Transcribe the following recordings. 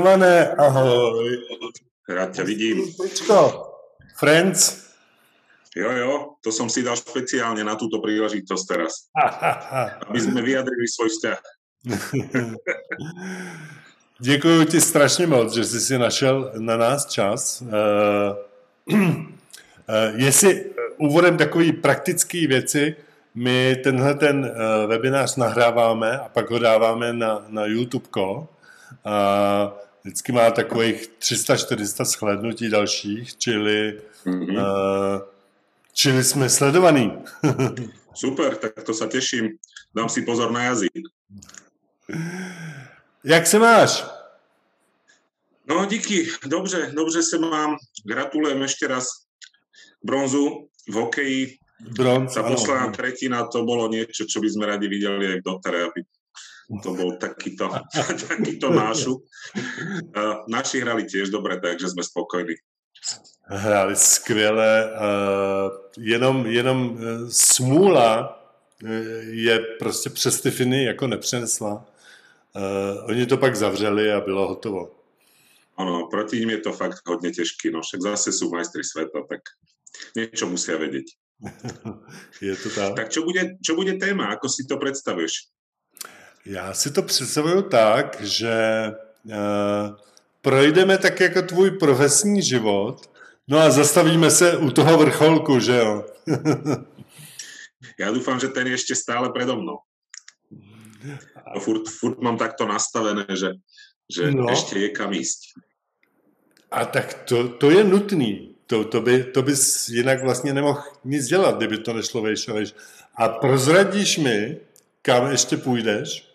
Pavle. Ahoj. Rád ťa vidím. Počko, Friends. Jo, jo, to som si dal špeciálne na túto príležitosť teraz. aby sme vyjadrili svoj vzťah. Děkuji ti strašně moc, že jsi si našel na nás čas. Uh, uh, jestli úvodem takový praktický věci, my tenhle ten uh, webinář nahráváme a pak ho dáváme na, na YouTube. A vždycky má takových 300-400 shlednutí dalších, čili, mm-hmm. uh, čili jsme sledovaní. Super, tak to sa teším. Dám si pozor na jazyk. Jak se máš? No díky, dobře, dobře se mám. Gratulujem ešte raz bronzu v hokeji. Bronz, Tá posledná tretina to bolo niečo, čo by sme radi videli aj v dotere, aby to bol takýto, takýto nášu. Naši hrali tiež dobre, takže sme spokojní. Hráli skvěle. Jenom, jenom uh, smůla je prostě přes ty Finy jako nepřenesla. Uh, oni to pak zavřeli a bylo hotovo. Ano, proti ním je to fakt hodně těžký, no však zase jsou majstri světa, tak niečo musia vedieť. je to tak. Tak čo bude, čo bude téma, ako si to predstavuješ? Já si to představuju tak, že uh, projdeme tak jako tvůj profesní život, no a zastavíme se u toho vrcholku, že jo? ja dúfam, že ten je ešte stále predo mnou. A furt, furt mám takto nastavené, že, že no. ešte je kam ísť. A tak to, to je nutný. To, to, by, to bys jinak vlastně nemohl nic dělat, kdyby to nešlo vejš a vejš. A prozradíš mi, kam ještě půjdeš?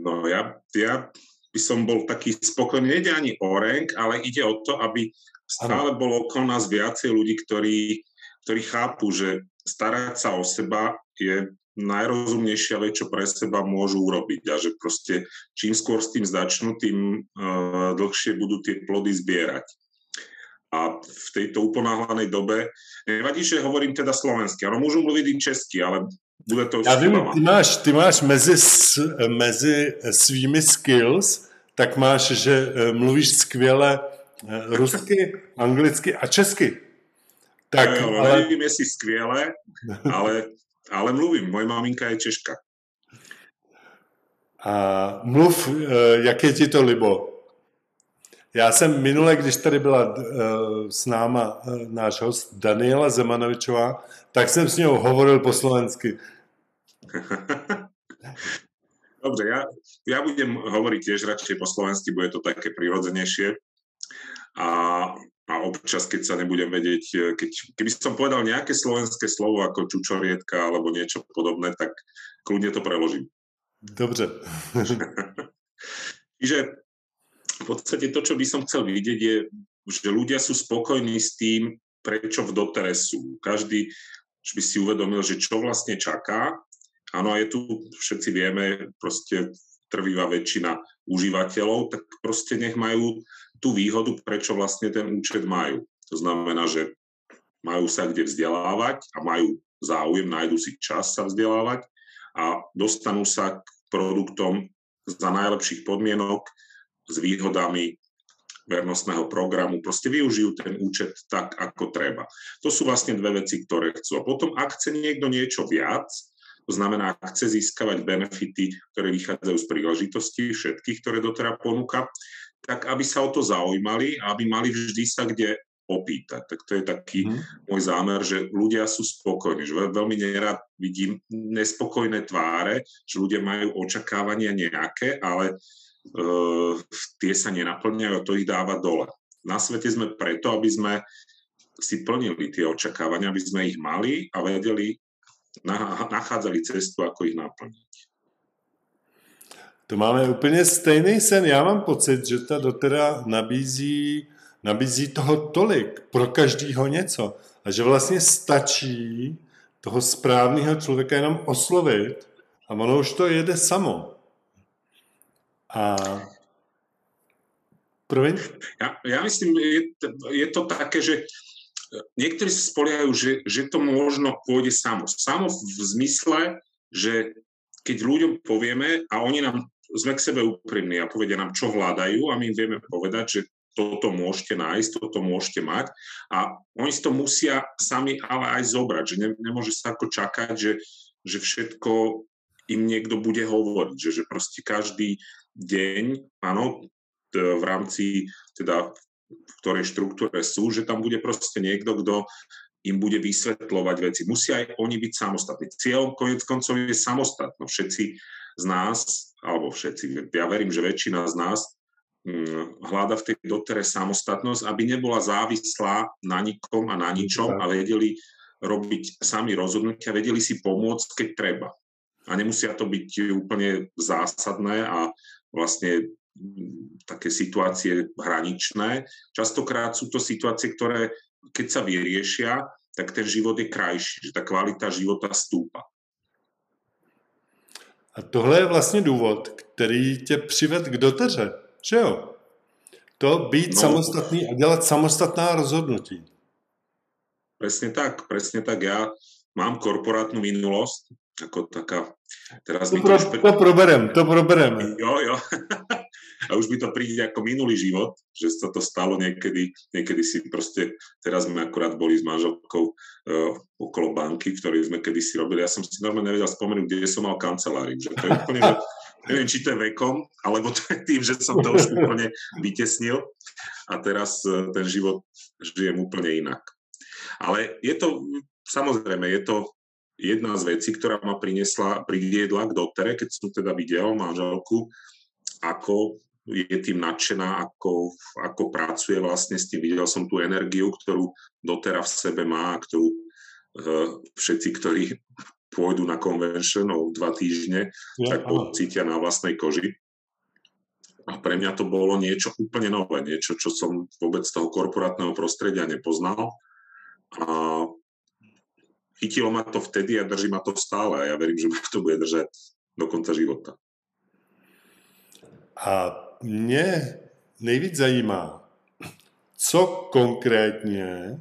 No ja, ja by som bol taký spokojný, nejde ani o rank, ale ide o to, aby stále bolo okolo nás viacej ľudí, ktorí ktorí chápu, že starať sa o seba je najrozumnejšia vec, čo pre seba môžu urobiť a že proste čím skôr s tým začnú, tým uh, dlhšie budú tie plody zbierať. A v tejto uponáhlanej dobe, nevadí, že hovorím teda slovensky, ano, môžu mluviť i česky, ale bude to... Já vím, ty máš, ty máš mezi, mezi svými skills, tak máš, že eh, mluvíš skvěle eh, rusky, anglicky a česky. Tak, no, ale... Nevím, jestli skvěle, ale, ale mluvím. Moje maminka je Češka. A mluv, eh, jak je ti to libo. Já jsem minule, když tady byla s náma náš host Daniela Zemanovičová, tak jsem s ňou hovoril po slovensky. Dobře, ja, ja budem hovoriť tiež radšej po slovensky, bude to také prirodzenejšie. A a občas, keď sa nebudem vedieť, keď, keby som povedal nejaké slovenské slovo ako čučorietka alebo niečo podobné, tak kľudne to preložím. Dobře. Čiže v podstate to, čo by som chcel vidieť, je, že ľudia sú spokojní s tým, prečo v dotere sú. Každý by si uvedomil, že čo vlastne čaká. Áno, je tu, všetci vieme, proste trvivá väčšina užívateľov, tak proste nech majú tú výhodu, prečo vlastne ten účet majú. To znamená, že majú sa kde vzdelávať a majú záujem, nájdu si čas sa vzdelávať a dostanú sa k produktom za najlepších podmienok s výhodami vernostného programu. Proste využijú ten účet tak, ako treba. To sú vlastne dve veci, ktoré chcú. A potom, ak chce niekto niečo viac, to znamená, chce získavať benefity, ktoré vychádzajú z príležitostí všetkých, ktoré doteraz ponúka, tak aby sa o to zaujímali a aby mali vždy sa kde opýtať. Tak to je taký mm. môj zámer, že ľudia sú spokojní. Že veľmi nerad vidím nespokojné tváre, že ľudia majú očakávania nejaké, ale uh, tie sa nenaplňajú a to ich dáva dole. Na svete sme preto, aby sme si plnili tie očakávania, aby sme ich mali a vedeli, nachádzali cestu, ako ich naplniť. To máme úplně stejný sen. Já mám pocit, že ta dotera nabízí, nabízí toho tolik, pro každýho něco. A že vlastně stačí toho správného člověka jenom oslovit a ono už to jede samo. A Promiň? Ja, ja myslím, je, je to také, že niektorí sa spoliehajú, že, že to možno pôjde samo. Samo v zmysle, že keď ľuďom povieme a oni nám, sme k sebe úprimní a povedia nám, čo hľadajú a my im vieme povedať, že toto môžete nájsť, toto môžete mať a oni si to musia sami ale aj zobrať, že ne, nemôže sa ako čakať, že, že všetko im niekto bude hovoriť, že, že proste každý deň, áno, v rámci teda v ktorej štruktúre sú, že tam bude proste niekto, kto im bude vysvetľovať veci. Musia aj oni byť samostatní. Cieľom konec koncov je samostatno. Všetci z nás, alebo všetci, ja verím, že väčšina z nás hm, hľada v tej dotere samostatnosť, aby nebola závislá na nikom a na ničom a vedeli robiť sami rozhodnutia, vedeli si pomôcť, keď treba. A nemusia to byť úplne zásadné a vlastne také situácie hraničné. Častokrát sú to situácie, ktoré keď sa vyriešia, tak ten život je krajší, že ta kvalita života stúpa. A tohle je vlastně důvod, který tě přived k doteře, že jo? To být no, samostatný a dělat samostatná rozhodnutí. Presne tak, presne tak. Ja mám korporátnu minulosť, ako taká... Teraz to, pro, to, to proberem, to probereme. Jo, jo. A už by to príde ako minulý život, že sa to stalo niekedy, niekedy si proste, teraz sme akurát boli s manželkou uh, okolo banky, v ktorej sme kedysi robili, ja som si normálne nevedel spomenúť, kde som mal kanceláriu, že to je úplne, že, neviem, či to je vekom, alebo to je tým, že som to už úplne vytesnil a teraz uh, ten život žijem úplne inak. Ale je to, samozrejme, je to jedna z vecí, ktorá ma priniesla, priviedla k dotere, keď som teda videl manželku, ako je tým nadšená, ako, ako pracuje vlastne s tým. Videl som tú energiu, ktorú doteraz v sebe má, ktorú uh, všetci, ktorí pôjdu na convention o dva týždne, ja, tak pocítia na vlastnej koži. A pre mňa to bolo niečo úplne nové, niečo, čo som vôbec z toho korporátneho prostredia nepoznal. A chytilo ma to vtedy a drží ma to stále. A ja verím, že ma to bude držať do konca života. A mě nejvíc zajímá, co konkrétně,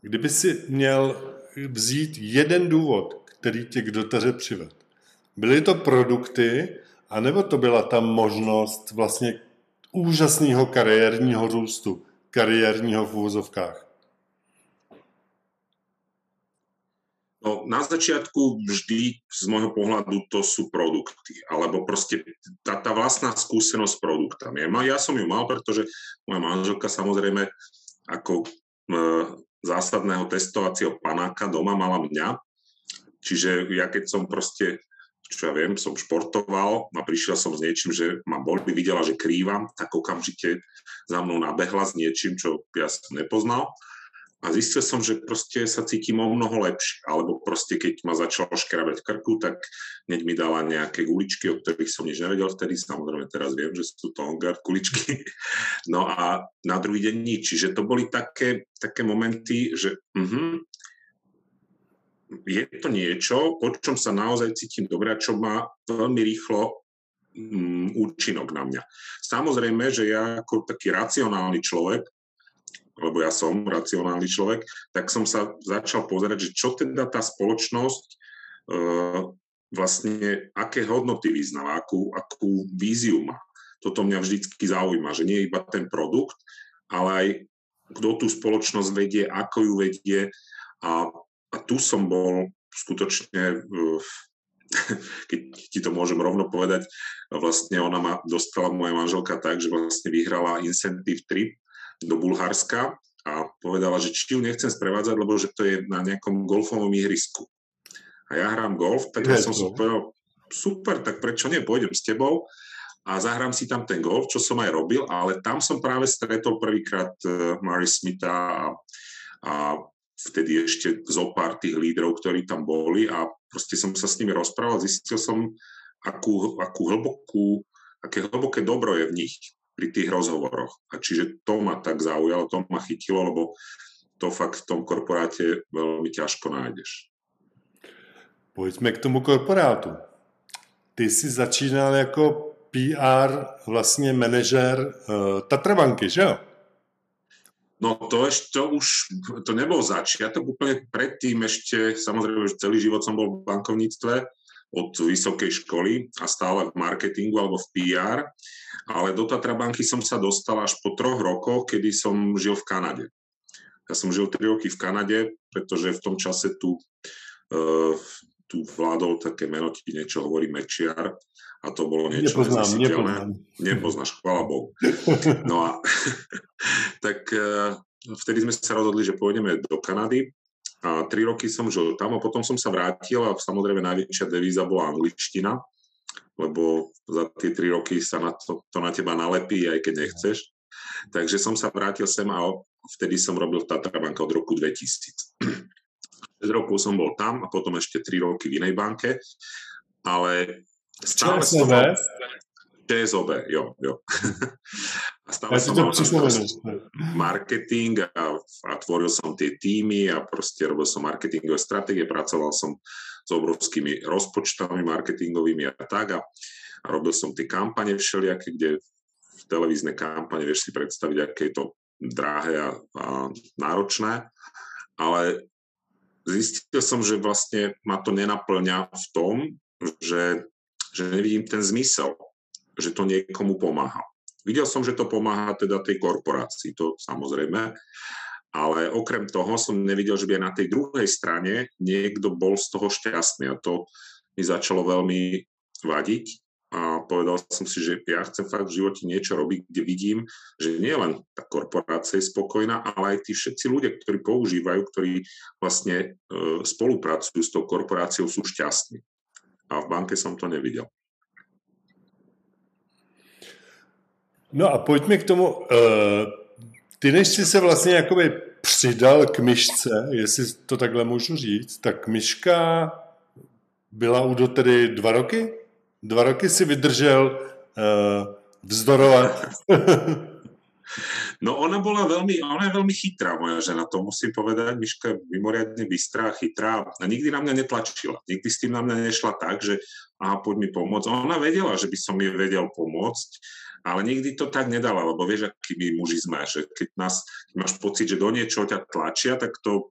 kdyby si měl vzít jeden důvod, který tě k dotaře přived. Byly to produkty, anebo to byla ta možnost vlastně úžasného kariérního růstu, kariérního v úvozovkách? No, na začiatku vždy z môjho pohľadu to sú produkty, alebo proste tá, tá vlastná skúsenosť s produktami. Ja som ju mal, pretože moja manželka samozrejme ako e, zásadného testovacieho panáka doma mala mňa, čiže ja keď som proste čo ja viem, som športoval a prišiel som s niečím, že ma boli, videla, že krývam, tak okamžite za mnou nabehla s niečím, čo ja som nepoznal a zistil som, že proste sa cítim o mnoho lepšie. Alebo proste, keď ma začalo škrabať krku, tak hneď mi dala nejaké guličky, o ktorých som nič nevedel vtedy. Samozrejme, teraz viem, že sú to Hongard guličky. No a na druhý deň nič. Čiže to boli také, také momenty, že uh-huh, je to niečo, o čom sa naozaj cítim dobre a čo má veľmi rýchlo um, účinok na mňa. Samozrejme, že ja ako taký racionálny človek lebo ja som racionálny človek, tak som sa začal pozerať, že čo teda tá spoločnosť e, vlastne, aké hodnoty vyznáva, akú, akú víziu má. Toto mňa vždycky zaujíma, že nie iba ten produkt, ale aj kto tú spoločnosť vedie, ako ju vedie. A, a tu som bol skutočne, e, keď ti to môžem rovno povedať, vlastne ona ma dostala moja manželka tak, že vlastne vyhrala incentive trip do Bulharska a povedala, že či ju nechcem sprevádzať, lebo že to je na nejakom golfovom ihrisku. A ja hrám golf, tak ja som si povedal, super, tak prečo nie, pôjdem s tebou a zahrám si tam ten golf, čo som aj robil, ale tam som práve stretol prvýkrát uh, Mary Smitha a, a vtedy ešte zo pár tých lídrov, ktorí tam boli a proste som sa s nimi rozprával, zistil som, akú, akú hlbokú, aké hlboké dobro je v nich pri tých rozhovoroch. A čiže to ma tak zaujalo, to ma chytilo, lebo to fakt v tom korporáte veľmi ťažko nájdeš. Pojďme k tomu korporátu. Ty jsi začínal jako PR, vlastně manažer uh, Tatrabanky, že jo? No to ešte to už, to nebol začiatok, úplne predtým ešte, samozrejme, že celý život som bol v bankovníctve, od vysokej školy a stále v marketingu alebo v PR, ale do Tatrabanky som sa dostal až po troch rokoch, kedy som žil v Kanade. Ja som žil tri roky v Kanade, pretože v tom čase tu, uh, tu vládol také meno, ti niečo hovorí Mečiar a to bolo niečo nepoznám, nepoznám. Nepoznáš, chvála Bohu. No a tak uh, vtedy sme sa rozhodli, že pôjdeme do Kanady a tri roky som žil tam a potom som sa vrátil a samozrejme najväčšia devíza bola angličtina, lebo za tie tri roky sa na to, to na teba nalepí, aj keď nechceš. Takže som sa vrátil sem a vtedy som robil v Tatrabanke od roku 2000. 6 rokov som bol tam a potom ešte 3 roky v inej banke, ale stále som... ČSOB, jo, jo. a stále ja som mal marketing a, a tvoril som tie týmy a proste robil som marketingové stratégie, pracoval som s obrovskými rozpočtami marketingovými a tak a, a robil som tie kampane všelijaké, kde v televízne kampane vieš si predstaviť, aké je to drahé a, a náročné, ale zistil som, že vlastne ma to nenaplňa v tom, že, že nevidím ten zmysel že to niekomu pomáha. Videl som, že to pomáha teda tej korporácii, to samozrejme, ale okrem toho som nevidel, že by aj na tej druhej strane niekto bol z toho šťastný a to mi začalo veľmi vadiť a povedal som si, že ja chcem fakt v živote niečo robiť, kde vidím, že nie len tá korporácia je spokojná, ale aj tí všetci ľudia, ktorí používajú, ktorí vlastne e, spolupracujú s tou korporáciou, sú šťastní. A v banke som to nevidel. No a pojďme k tomu. Eh, ty než jsi se vlastně jakoby přidal k myšce, jestli to takhle můžu říct, tak myška byla u tedy dva roky? Dva roky si vydržel uh, vzdorovat. No ona bola veľmi, ona je veľmi chytrá, moja žena, to musím povedať. Miška je mimoriadne bystrá, chytrá a nikdy na mňa netlačila. Nikdy s tým na mňa nešla tak, že aha, poď mi pomôcť. Ona vedela, že by som jej vedel pomôcť, ale nikdy to tak nedala, lebo vieš, aký my muži sme, že keď, nás, keď máš pocit, že do niečo ťa tlačia, tak to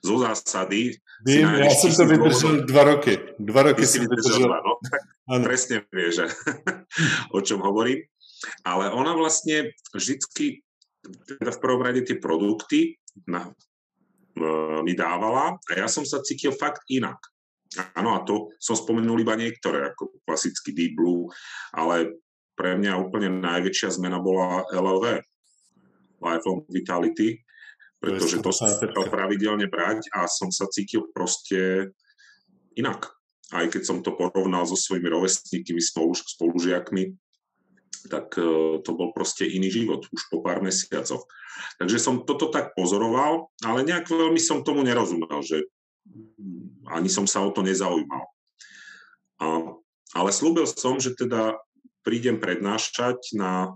zo zásady... Vím, ja som to vydržal dva roky. Dva roky si vydržal. No, tak presne vieš, o čom hovorím. Ale ona vlastne vždycky, teda v prvom rade tie produkty na, uh, mi dávala a ja som sa cítil fakt inak. Áno, a to som spomenul iba niektoré, ako klasický Deep Blue, ale pre mňa úplne najväčšia zmena bola LLV, Lifelong Vitality, pretože to som chcel pravidelne brať a som sa cítil proste inak. Aj keď som to porovnal so svojimi rovesníkmi, spolužiakmi, tak e, to bol proste iný život už po pár mesiacoch. Takže som toto tak pozoroval, ale nejak veľmi som tomu nerozumel, že ani som sa o to nezaujímal. A, ale slúbil som, že teda prídem prednášať na,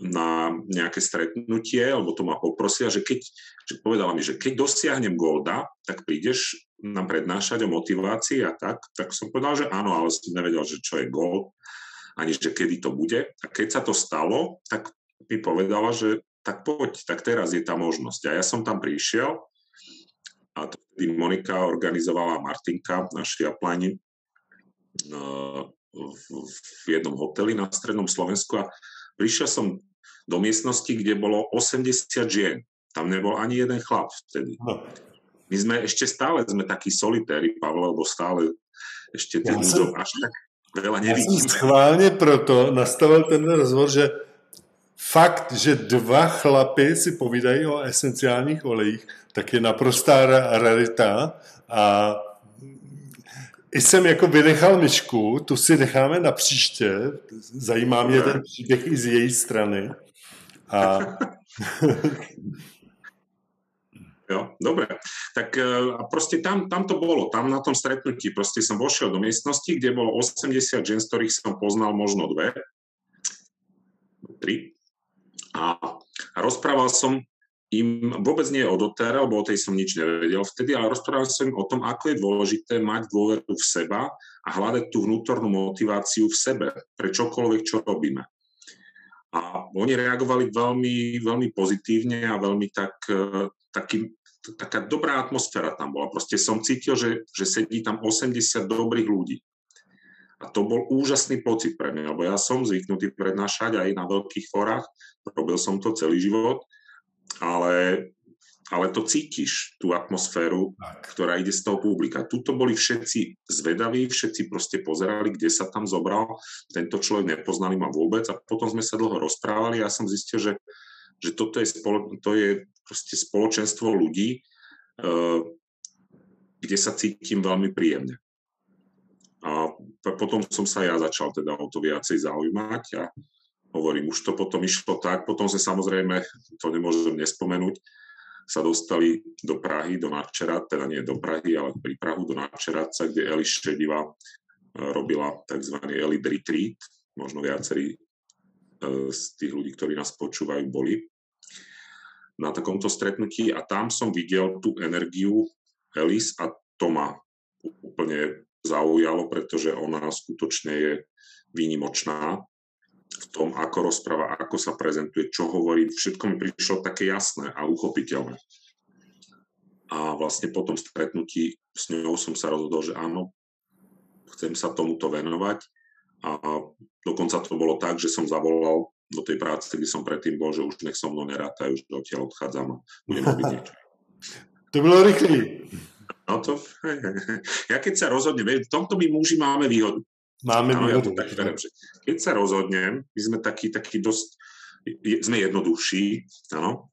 na nejaké stretnutie, alebo to ma poprosia, že keď, že povedala mi, že keď dosiahnem Golda, tak prídeš nám prednášať o motivácii a tak, tak som povedal, že áno, ale som nevedel, že čo je Gold, ani že kedy to bude. A keď sa to stalo, tak mi povedala, že tak poď, tak teraz je tá možnosť. A ja som tam prišiel a vtedy Monika organizovala Martinka na Šiaplani no, v jednom hoteli na strednom Slovensku a prišiel som do miestnosti, kde bolo 80 žien. Tam nebol ani jeden chlap vtedy. No. My sme ešte stále sme takí solitéri, Pavel, lebo stále ešte tie ja ľudov až tak veľa nevidíme. Ja som schválne proto nastavil ten rozhovor, že fakt, že dva chlapy si povídají o esenciálních olejích, tak je naprostá rarita a jsem jako vynechal myšku, tu si necháme na příště, zajímá mě ten příběh i z její strany. A... Jo, dobre. Tak e, a proste tam, tam to bolo, tam na tom stretnutí proste som vošiel do miestnosti, kde bolo 80 žen, z ktorých som poznal možno dve, tri. A, a rozprával som im vôbec nie o dotere, lebo o tej som nič nevedel vtedy, ale rozprával som im o tom, ako je dôležité mať dôveru v seba a hľadať tú vnútornú motiváciu v sebe pre čokoľvek, čo robíme. A oni reagovali veľmi, veľmi pozitívne a veľmi tak, e, takým, taká dobrá atmosféra tam bola. Proste som cítil, že, že sedí tam 80 dobrých ľudí. A to bol úžasný pocit pre mňa, lebo ja som zvyknutý prednášať aj na veľkých forách, robil som to celý život, ale, ale to cítiš, tú atmosféru, tak. ktorá ide z toho publika. Tuto boli všetci zvedaví, všetci proste pozerali, kde sa tam zobral. Tento človek nepoznali ma vôbec a potom sme sa dlho rozprávali a ja som zistil, že, že toto je, spolo, to je proste spoločenstvo ľudí, uh, kde sa cítim veľmi príjemne. A potom som sa ja začal teda o to viacej zaujímať a hovorím, už to potom išlo tak, potom sme samozrejme, to nemôžem nespomenúť, sa dostali do Prahy, do Načerat, teda nie do Prahy, ale pri Prahu do Načeradca, kde Eli Šediva e, robila tzv. Eli Retreat, možno viacerí e, z tých ľudí, ktorí nás počúvajú, boli na takomto stretnutí. A tam som videl tú energiu Elis a to ma úplne zaujalo, pretože ona skutočne je výnimočná v tom, ako rozpráva, ako sa prezentuje, čo hovorí. Všetko mi prišlo také jasné a uchopiteľné. A vlastne po tom stretnutí s ňou som sa rozhodol, že áno, chcem sa tomuto venovať. A dokonca to bolo tak, že som zavolal do tej práce, kde som predtým bol, že už nech so mnou nerátajú, že odtiaľ odchádzam a budem robiť niečo. To bolo rýchly. No to, ja keď sa rozhodnem, v tomto my muži máme výhodu. Máme ano, výhodu. Ja tak verím, že keď sa rozhodnem, my sme takí, takí dosť, sme jednoduchší, áno,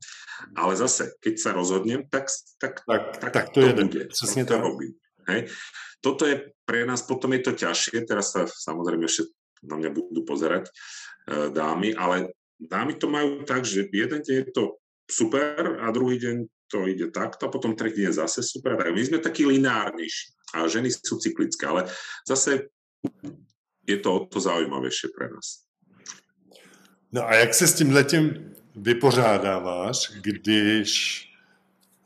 ale zase, keď sa rozhodnem, tak, tak, tak, tak, tak to, to je bude. Přesne to robím. Hej. Toto je pre nás, potom je to ťažšie, teraz sa samozrejme ešte na mňa budú pozerať e, dámy, ale dámy to majú tak, že jeden deň je to super a druhý deň to ide takto, a potom tretí deň zase super. Tak my sme takí lineárnejší a ženy sú cyklické, ale zase je to o to zaujímavejšie pre nás. No a jak se s tím letím vypořádáváš, když,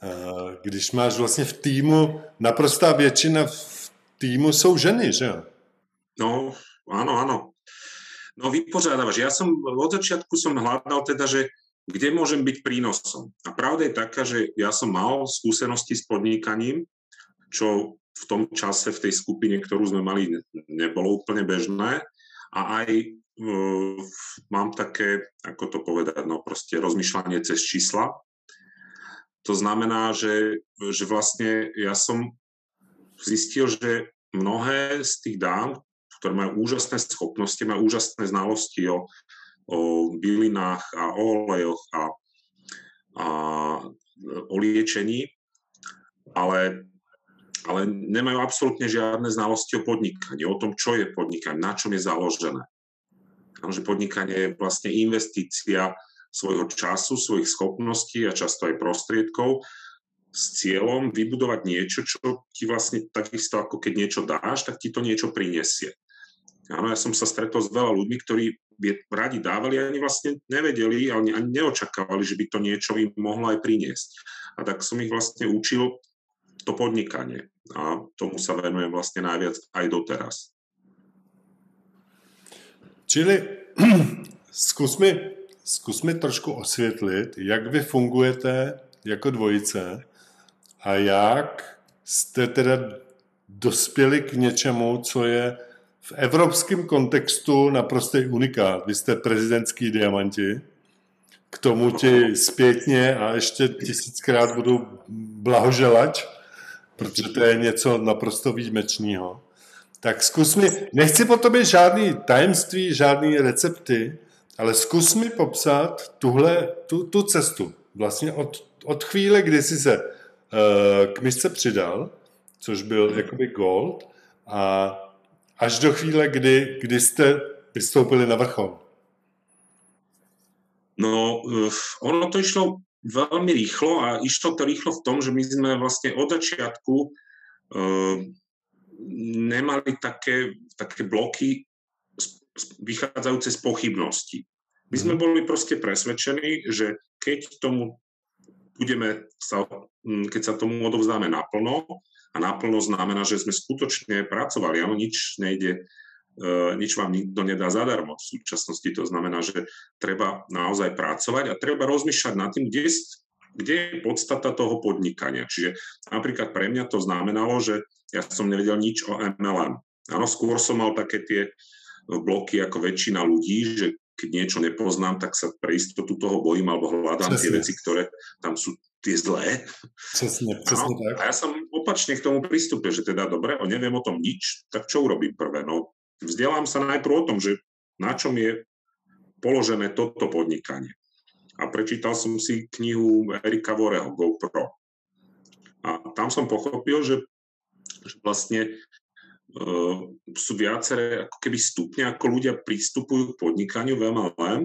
eh, když máš vlastně v týmu, naprostá většina v týmu jsou ženy, že jo? No, áno, áno. No vypořádávaš. Ja som od začiatku som hľadal teda, že kde môžem byť prínosom. A pravda je taká, že ja som mal skúsenosti s podnikaním, čo v tom čase v tej skupine, ktorú sme mali, nebolo úplne bežné. A aj uh, mám také, ako to povedať, no proste rozmýšľanie cez čísla. To znamená, že, že vlastne ja som zistil, že mnohé z tých dám, ktoré majú úžasné schopnosti, majú úžasné znalosti o, o bylinách a o olejoch a, a o liečení, ale, ale nemajú absolútne žiadne znalosti o podnikaní, o tom, čo je podnikanie, na čom je založené. Že podnikanie je vlastne investícia svojho času, svojich schopností a často aj prostriedkov s cieľom vybudovať niečo, čo ti vlastne takisto ako keď niečo dáš, tak ti to niečo prinesie. Áno, ja som sa stretol s veľa ľuďmi, ktorí radi dávali ani vlastne nevedeli, ani, ani neočakávali, že by to niečo im mohlo aj priniesť. A tak som ich vlastne učil to podnikanie. A tomu sa venujem vlastne najviac aj doteraz. Čili zkus mi, zkus trošku osvětlit, jak vy fungujete jako dvojice a jak jste teda dospěli k něčemu, co je v evropském kontextu naprostý unikát. Vy jste prezidentský diamanti, k tomu ti zpětně a ještě tisíckrát budu blahoželať, protože to je něco naprosto výjimečného. Tak zkus mi, nechci po tobě žádný tajemství, žádný recepty, ale zkus mi popsat tuhle, tu, tu cestu. Vlastně od, od chvíle, kdy jsi se uh, k misce přidal, což byl jakoby gold, a až do chvíle, kdy, kdy jste vystoupili na vrchol? No, eh, ono to išlo veľmi rýchlo a išlo to rýchlo v tom, že my sme vlastne od začiatku uh, nemali také, také bloky vychádzajúce z pochybností. My sme mhm. boli proste presvedčení, že keď tomu budeme sa, keď sa tomu odovzdáme naplno, a naplno znamená, že sme skutočne pracovali. Áno, nič nejde, e, nič vám nikto nedá zadarmo v súčasnosti. To znamená, že treba naozaj pracovať a treba rozmýšľať nad tým, kde, kde je podstata toho podnikania. Čiže napríklad pre mňa to znamenalo, že ja som nevedel nič o MLM. Áno, skôr som mal také tie bloky ako väčšina ľudí, že keď niečo nepoznám, tak sa pre istotu toho bojím alebo hľadám Přesne. tie veci, ktoré tam sú tie zlé. Přesne, přesne tak. A ja som opačne k tomu pristúpil, že teda dobre, o neviem o tom nič, tak čo urobím prvé? No, vzdelám sa najprv o tom, že na čom je položené toto podnikanie. A prečítal som si knihu Erika Voreho GoPro. A tam som pochopil, že, že vlastne uh, sú viaceré ako keby stupne, ako ľudia pristupujú k podnikaniu v MLM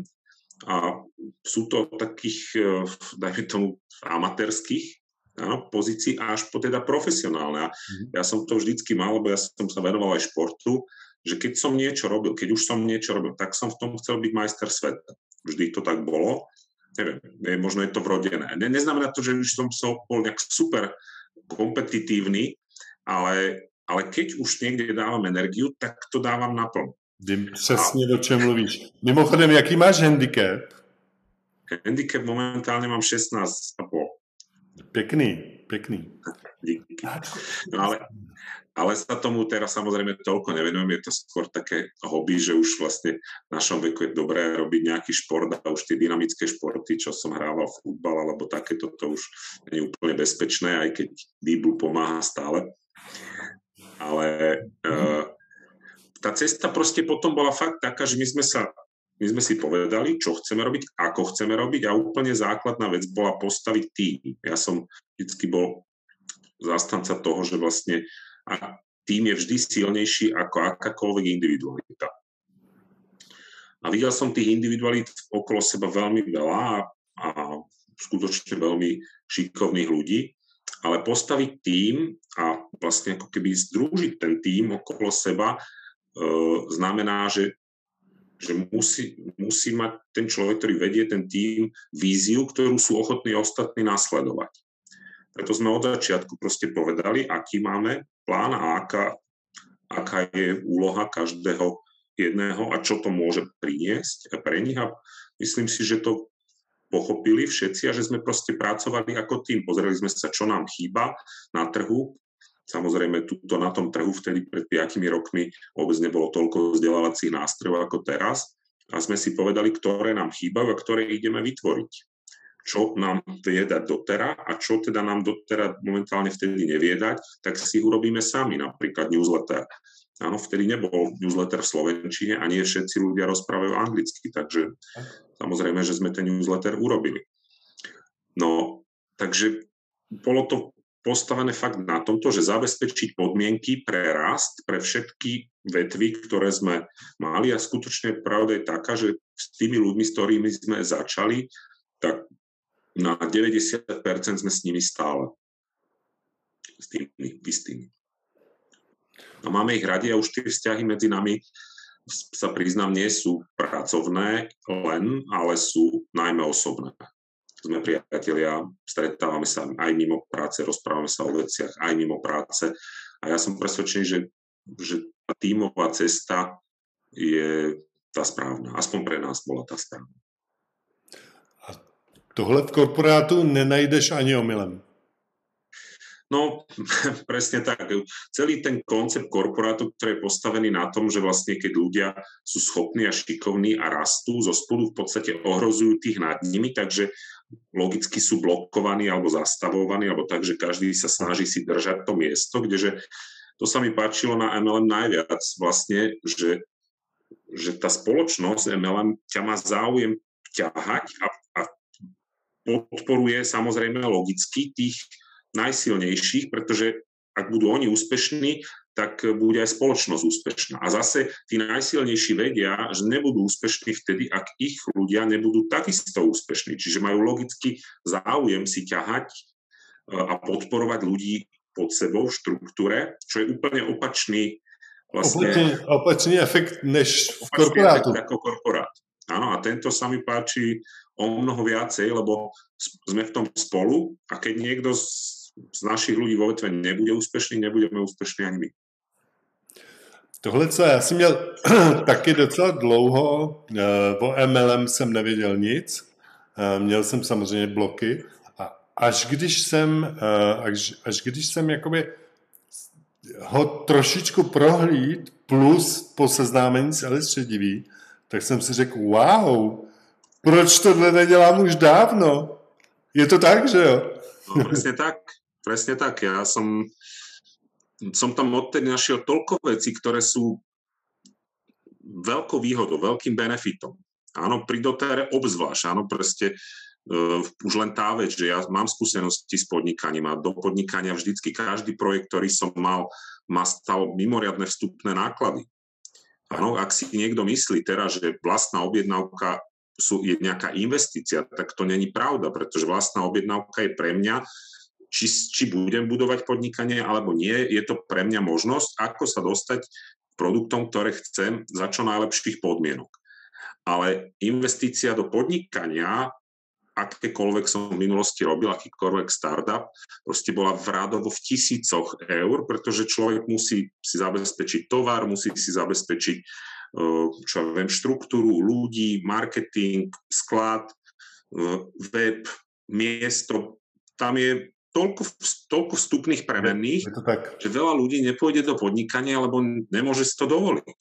a sú to takých, uh, dajme tomu, amatérských áno, pozícií až po teda profesionálne. A mm. ja som to vždycky mal, lebo ja som sa venoval aj športu, že keď som niečo robil, keď už som niečo robil, tak som v tom chcel byť majster sveta. Vždy to tak bolo. Neviem, je, možno je to vrodené. Ne, neznamená to, že už som, bol nejak super kompetitívny, ale, ale keď už niekde dávam energiu, tak to dávam naplno. Vím přesně, o čem mluvíš. Mimochodem, jaký máš handicap? Handicap momentálne mám 16,5. Pekný, pekný. Díky. No ale, ale sa tomu teraz samozrejme toľko nevenujem, je to skôr také hobby, že už vlastne v našom veku je dobré robiť nejaký šport a už tie dynamické športy, čo som hrával futbal alebo takéto, to už nie je úplne bezpečné, aj keď Diblu pomáha stále. Ale uh, tá cesta proste potom bola fakt taká, že my sme sa my sme si povedali, čo chceme robiť, ako chceme robiť a úplne základná vec bola postaviť tým. Ja som vždy bol zastanca toho, že vlastne tým je vždy silnejší ako akákoľvek individualita. A videl som tých individualít okolo seba veľmi veľa a, a skutočne veľmi šikovných ľudí, ale postaviť tým a vlastne ako keby združiť ten tým okolo seba e, znamená, že že musí, musí mať ten človek, ktorý vedie ten tým, víziu, ktorú sú ochotní ostatní nasledovať. Preto sme od začiatku proste povedali, aký máme plán a aká, aká je úloha každého jedného a čo to môže priniesť pre nich. A myslím si, že to pochopili všetci a že sme proste pracovali ako tým. Pozreli sme sa, čo nám chýba na trhu, Samozrejme, tuto na tom trhu vtedy pred 5 rokmi vôbec nebolo toľko vzdelávacích nástrojov ako teraz a sme si povedali, ktoré nám chýbajú a ktoré ideme vytvoriť. Čo nám vie dať dotera a čo teda nám dotera momentálne vtedy nevie dať, tak si urobíme sami, napríklad newsletter. Áno, vtedy nebol newsletter v Slovenčine a nie všetci ľudia rozprávajú anglicky, takže samozrejme, že sme ten newsletter urobili. No, takže bolo to postavené fakt na tomto, že zabezpečiť podmienky pre rast pre všetky vetvy, ktoré sme mali a skutočne pravda je taká, že s tými ľuďmi, s ktorými sme začali, tak na 90% sme s nimi stále. S tými istými. A máme ich radi a už tie vzťahy medzi nami sa priznám, nie sú pracovné len, ale sú najmä osobné sme priatelia, stretávame sa aj mimo práce, rozprávame sa o veciach aj mimo práce. A ja som presvedčený, že, že tá tímová cesta je tá správna. Aspoň pre nás bola tá správna. A tohle v korporátu nenajdeš ani omylem. No, presne tak. Celý ten koncept korporátu, ktorý je postavený na tom, že vlastne keď ľudia sú schopní a šikovní a rastú, zo spodu v podstate ohrozujú tých nad nimi, takže logicky sú blokovaní alebo zastavovaní, alebo tak, že každý sa snaží si držať to miesto, kdeže to sa mi páčilo na MLM najviac vlastne, že, že tá spoločnosť MLM ťa má záujem ťahať a, a podporuje samozrejme logicky tých najsilnejších, pretože ak budú oni úspešní, tak bude aj spoločnosť úspešná. A zase tí najsilnejší vedia, že nebudú úspešní vtedy, ak ich ľudia nebudú takisto úspešní. Čiže majú logicky záujem si ťahať e, a podporovať ľudí pod sebou v štruktúre, čo je úplne opačný vlastne, opačný, opačný efekt než v korporátu. Efekt ako korporát. Áno, a tento sa mi páči o mnoho viacej, lebo sme v tom spolu a keď niekto z z našich ľudí vo vetve nebude úspešný, nebudeme úspešní ani my. Tohle, co já jsem měl taky docela dlouho, eh, o MLM jsem nevěděl nic, eh, měl jsem samozřejmě bloky a až když jsem, až, až když jsem jakoby ho trošičku prohlíd plus po seznámení s Alice Šedivý, tak jsem si řekl, wow, proč tohle nedělám už dávno? Je to tak, že jo? No, presne tak, presne tak. Ja som, som tam odtedy našiel toľko vecí, ktoré sú veľkou výhodou, veľkým benefitom. Áno, pri dotere obzvlášť, áno, proste uh, už len tá vec, že ja mám skúsenosti s podnikaním a do podnikania vždycky každý projekt, ktorý som mal, ma stal mimoriadne vstupné náklady. Áno, ak si niekto myslí teraz, že vlastná objednávka sú, je nejaká investícia, tak to není pravda, pretože vlastná objednávka je pre mňa, či, či budem budovať podnikanie alebo nie, je to pre mňa možnosť, ako sa dostať produktom, ktoré chcem za čo najlepších podmienok. Ale investícia do podnikania, akékoľvek som v minulosti robil, akýkoľvek startup, proste bola v rádovo v tisícoch eur, pretože človek musí si zabezpečiť tovar, musí si zabezpečiť Eh, čo ja viem, štruktúru ľudí, marketing, sklad, eh, web, miesto. Tam je toľko, toľko vstupných premenných, že veľa ľudí nepôjde do podnikania, lebo nemôže si to dovoliť.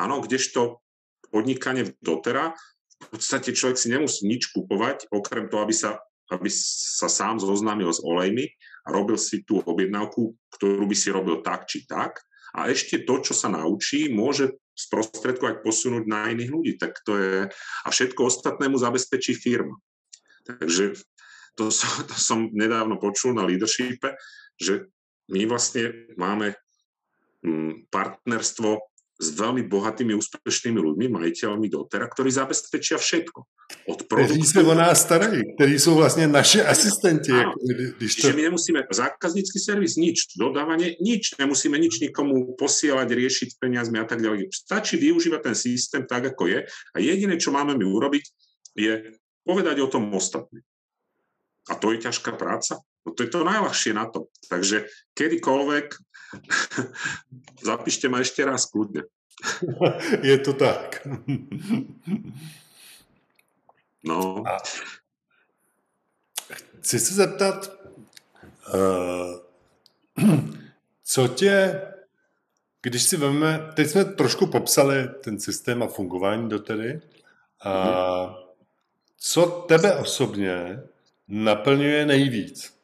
Áno, kdežto podnikanie dotera, v podstate človek si nemusí nič kupovať, okrem toho, aby sa, aby sa sám zoznámil s olejmi a robil si tú objednávku, ktorú by si robil tak či tak. A ešte to, čo sa naučí, môže sprostredkovať, posunúť na iných ľudí. Tak to je, a všetko ostatné mu zabezpečí firma. Takže to som, to som nedávno počul na leadershipe, že my vlastne máme mm, partnerstvo s veľmi bohatými, úspešnými ľuďmi, majiteľmi dotera, ktorí zabezpečia všetko. Od produktu... Kteří se o nás starají, ktorí sú vlastne naši asistenti. Áno, když to... my nemusíme, zákaznícky servis, nič, dodávanie, nič, nemusíme nič nikomu posielať, riešiť peniazmi a tak ďalej. Stačí využívať ten systém tak, ako je a jediné, čo máme my urobiť, je povedať o tom ostatným. A to je ťažká práca. No to je to najľahšie na to. Takže kedykoľvek zapíšte ma ešte raz kľudne. je to tak. no. A chci se zeptat, uh, co tě, když si vezmeme, teď jsme trošku popsali ten systém a fungování do tedy, a co tebe osobně naplňuje nejvíc?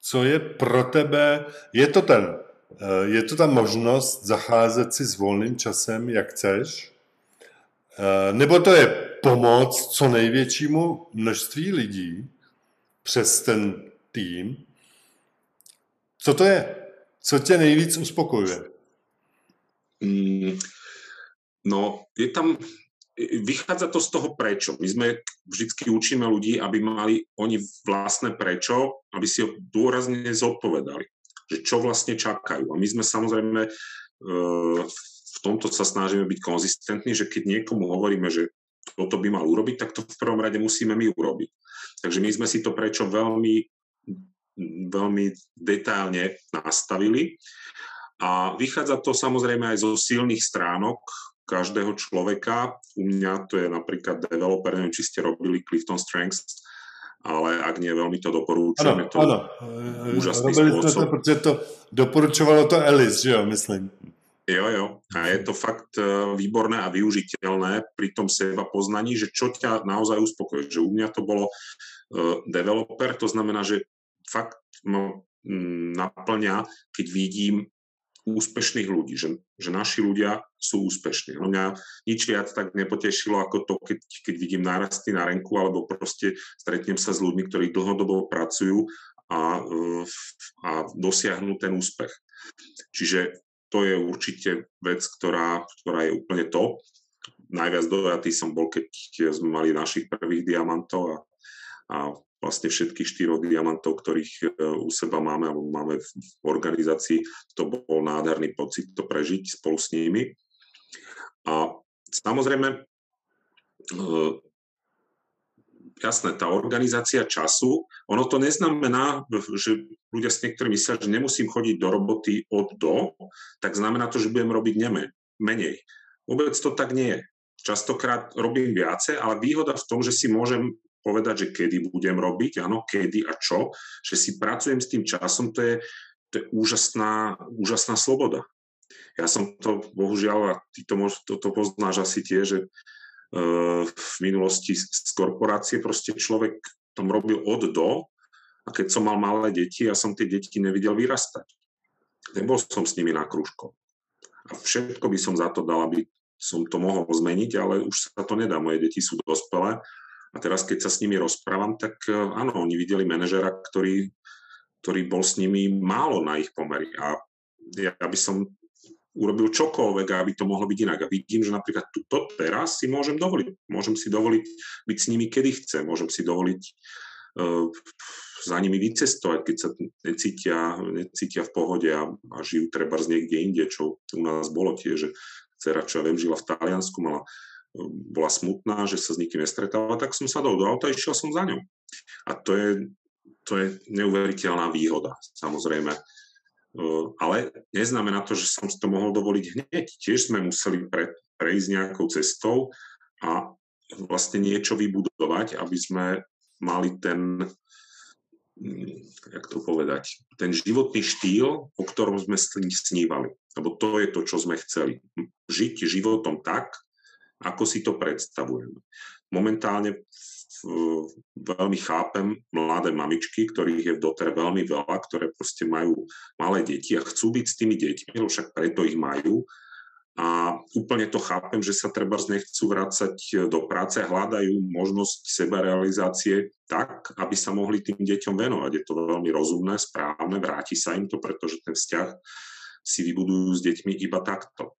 Co je pro tebe, je to ten, eh, je to ta možnost zacházet si s volným časem, jak chceš, eh, nebo to je pomoc co největšímu množství lidí přes ten tým. Co to je? Co tě nejvíc uspokojuje? Mm, no, je tam, vychádza to z toho prečo. My sme vždy učíme ľudí, aby mali oni vlastné prečo, aby si ho dôrazne zodpovedali, že čo vlastne čakajú. A my sme samozrejme e, v tomto sa snažíme byť konzistentní, že keď niekomu hovoríme, že toto by mal urobiť, tak to v prvom rade musíme my urobiť. Takže my sme si to prečo veľmi, veľmi detailne nastavili. A vychádza to samozrejme aj zo silných stránok každého človeka. U mňa to je napríklad developer, neviem, či ste robili Clifton Strengths, ale ak nie, veľmi to doporučujem. Ano, to ano. úžasný Robili spôsob. To, protože to doporučovalo to Alice, že jo, myslím. Jo, jo. A je to fakt e, výborné a využiteľné pri tom seba poznaní, že čo ťa naozaj uspokojí. Že u mňa to bolo uh, developer, to znamená, že fakt ma naplňa, keď vidím úspešných ľudí, že, že naši ľudia sú úspešní. No mňa nič viac tak nepotešilo ako to, keď, keď vidím nárasty na renku alebo proste stretnem sa s ľuďmi, ktorí dlhodobo pracujú a, a dosiahnu ten úspech. Čiže to je určite vec, ktorá, ktorá je úplne to. Najviac dojatý som bol, keď sme mali našich prvých diamantov a, a vlastne všetkých štyroch diamantov, ktorých e, u seba máme, alebo máme v organizácii, to bol nádherný pocit to prežiť spolu s nimi. A samozrejme, e, jasné, tá organizácia času, ono to neznamená, že ľudia s niektorí myslia, že nemusím chodiť do roboty od do, tak znamená to, že budem robiť neme, menej. Vôbec to tak nie je. Častokrát robím viacej, ale výhoda v tom, že si môžem povedať, že kedy budem robiť, áno, kedy a čo, že si pracujem s tým časom, to je, to je úžasná, úžasná sloboda. Ja som to, bohužiaľ, a ty to, to, to poznáš asi tiež, že uh, v minulosti z korporácie proste človek tom robil od do a keď som mal malé deti, ja som tie deti nevidel vyrastať. Nebol som s nimi na krúžko. A všetko by som za to dal, aby som to mohol zmeniť, ale už sa to nedá. Moje deti sú dospelé a teraz, keď sa s nimi rozprávam, tak e, áno, oni videli manažera, ktorý, ktorý bol s nimi málo na ich pomery. A ja by som urobil čokoľvek, aby to mohlo byť inak. A vidím, že napríklad tuto teraz si môžem dovoliť. Môžem si dovoliť byť s nimi, kedy chcem. Môžem si dovoliť uh, za nimi vycestovať, keď sa necítia, necítia v pohode a, a žijú treba z niekde inde, čo u nás bolo tiež, že dcera, čo ja viem, žila v Taliansku, mala, bola smutná, že sa s nikým nestretáva, tak som sa dal do auta a išiel som za ňou. A to je, to je neuveriteľná výhoda, samozrejme. Ale neznamená to, že som si to mohol dovoliť hneď. Tiež sme museli pre, prejsť nejakou cestou a vlastne niečo vybudovať, aby sme mali ten, hm, jak to povedať, ten životný štýl, o ktorom sme snívali. Lebo to je to, čo sme chceli. Žiť životom tak, ako si to predstavujeme. Momentálne veľmi chápem mladé mamičky, ktorých je v dotere veľmi veľa, ktoré proste majú malé deti a chcú byť s tými deťmi, lebo však preto ich majú. A úplne to chápem, že sa treba nechcú vrácať do práce, hľadajú možnosť sebarealizácie tak, aby sa mohli tým deťom venovať. Je to veľmi rozumné, správne, vráti sa im to, pretože ten vzťah si vybudujú s deťmi iba takto.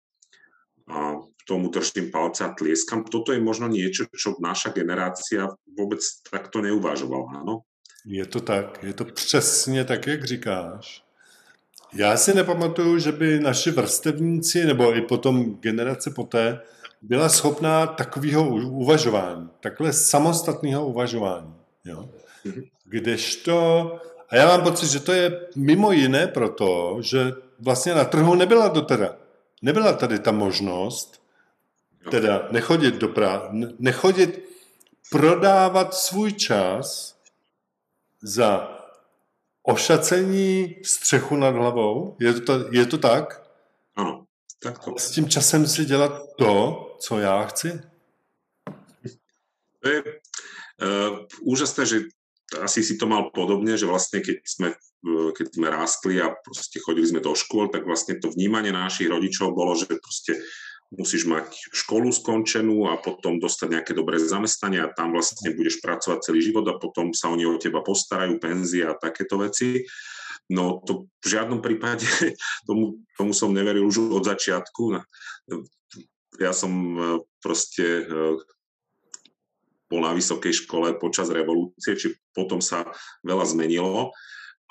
A tomu držím palce a tlieskam. Toto je možno niečo, čo naša generácia vôbec takto neuvažovala, áno? Je to tak, je to přesně tak, jak říkáš. Já si nepamatuju, že by naši vrstevníci, nebo i potom generace poté, byla schopná takového uvažování, takhle samostatného uvažování. Jo? Mhm. Kdežto, a já mám pocit, že to je mimo jiné proto, že vlastně na trhu nebyla to teda. Nebyla tady ta možnost, teda nechodit do prá... nechodit prodávat svůj čas za ošacení střechu nad hlavou. Je to, je to tak? Ano, tak to. S tím časem si dělat to, co já chci? To je uh, úžasné, že asi si to mal podobne, že vlastne keď sme keď sme rástli a proste chodili sme do škôl, tak vlastne to vnímanie našich rodičov bolo, že proste musíš mať školu skončenú a potom dostať nejaké dobré zamestnanie a tam vlastne budeš pracovať celý život a potom sa oni o teba postarajú, penzia a takéto veci. No to v žiadnom prípade, tomu, tomu som neveril už od začiatku. Ja som e, proste e, bol na vysokej škole počas revolúcie, či potom sa veľa zmenilo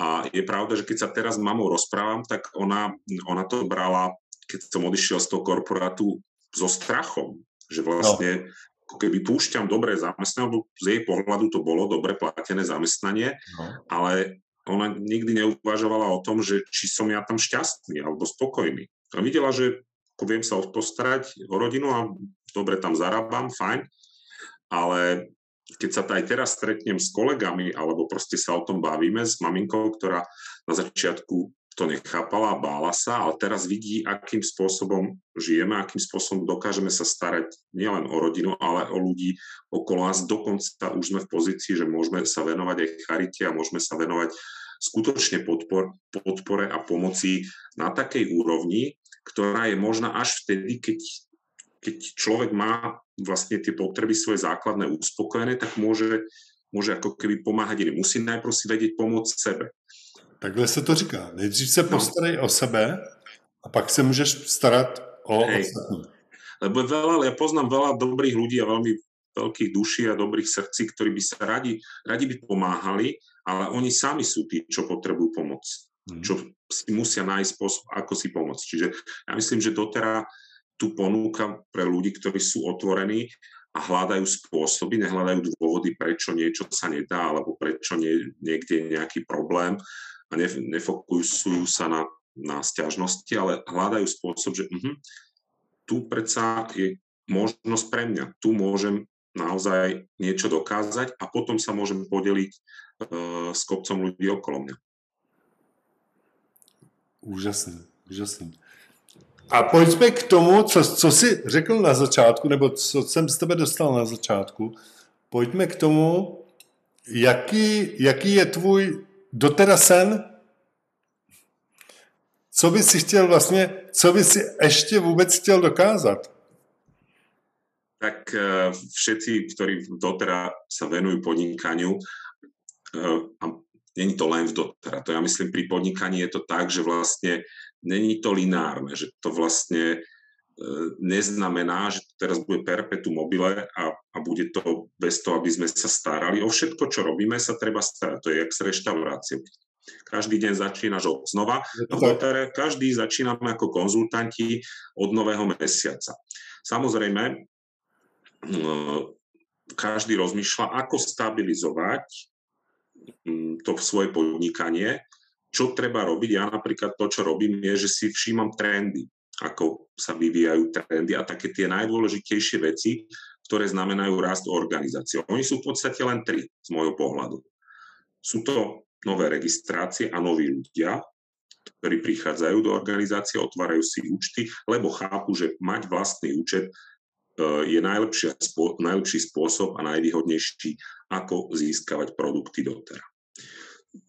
a je pravda, že keď sa teraz s mamou rozprávam, tak ona, ona to brala, keď som odišiel z toho korporátu, so strachom, že vlastne no. ako keby púšťam dobré zamestnanie, lebo z jej pohľadu to bolo dobre platené zamestnanie, no. ale ona nikdy neuvažovala o tom, že či som ja tam šťastný alebo spokojný. A videla, že ako viem sa postarať o rodinu a dobre tam zarábam, fajn, ale keď sa aj teraz stretnem s kolegami, alebo proste sa o tom bavíme s maminkou, ktorá na začiatku to nechápala bála sa, ale teraz vidí, akým spôsobom žijeme, akým spôsobom dokážeme sa starať nielen o rodinu, ale o ľudí okolo nás. Dokonca už sme v pozícii, že môžeme sa venovať aj charite a môžeme sa venovať skutočne podpor, podpore a pomoci na takej úrovni, ktorá je možná až vtedy, keď keď človek má vlastne tie potreby svoje základné uspokojené, tak môže, môže ako keby pomáhať. Musí najprv si vedieť pomôcť sebe. Takhle se to říká. Nejdřív se no. postarej o sebe a pak se můžeš starat o Hej. ostatní. Lebo veľa, ja poznám veľa dobrých ľudí a veľmi veľkých duší a dobrých srdcí, ktorí by sa radi, radi by pomáhali, ale oni sami sú tí, čo potrebujú pomoc. Hmm. Čo si musia nájsť spôsob, ako si pomôcť. Čiže ja myslím, že doteraz tu ponúka pre ľudí, ktorí sú otvorení a hľadajú spôsoby, nehľadajú dôvody, prečo niečo sa nedá, alebo prečo nie, niekde je nejaký problém a nefokusujú sa na, na stiažnosti, ale hľadajú spôsob, že uh-huh, tu predsa je možnosť pre mňa, tu môžem naozaj niečo dokázať a potom sa môžem podeliť uh, s kopcom ľudí okolo mňa. Úžasný, úžasný. A pojďme k tomu, co, co jsi řekl na začátku, nebo co jsem z tebe dostal na začátku. Pojďme k tomu, jaký, jaký je tvůj dotera sen? Co by si chtěl vlastně, co by si ještě vůbec chtěl dokázat? Tak uh, všetci, ktorí dotera sa venujú podnikaniu, uh, a není to len v dotera, to ja myslím pri podnikaní je to tak, že vlastne není to linárne, že to vlastne neznamená, že teraz bude perpetu mobile a, a bude to bez toho, aby sme sa starali. O všetko, čo robíme, sa treba starať. To je jak s reštauráciou. Každý deň začínaš od znova. No, každý začíname ako konzultanti od nového mesiaca. Samozrejme, každý rozmýšľa, ako stabilizovať to svoje podnikanie, čo treba robiť. Ja napríklad to, čo robím, je, že si všímam trendy ako sa vyvíjajú trendy a také tie najdôležitejšie veci, ktoré znamenajú rast organizácie. Oni sú v podstate len tri z môjho pohľadu. Sú to nové registrácie a noví ľudia, ktorí prichádzajú do organizácie, otvárajú si účty, lebo chápu, že mať vlastný účet e, je najlepší spôsob a najvýhodnejší, ako získavať produkty dotera.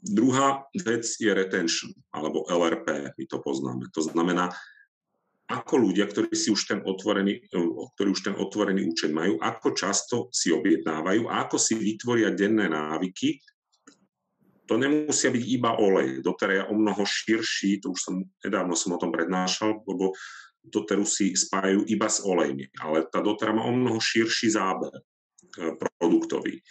Druhá vec je retention, alebo LRP, my to poznáme. To znamená ako ľudia, ktorí si už ten otvorený, ktorí už ten otvorený účet majú, ako často si objednávajú a ako si vytvoria denné návyky. To nemusia byť iba olej. Doteraz je o mnoho širší, to už som, nedávno som o tom prednášal, lebo doteru si spájajú iba s olejmi, ale tá dotera má o mnoho širší záber. E, produktový.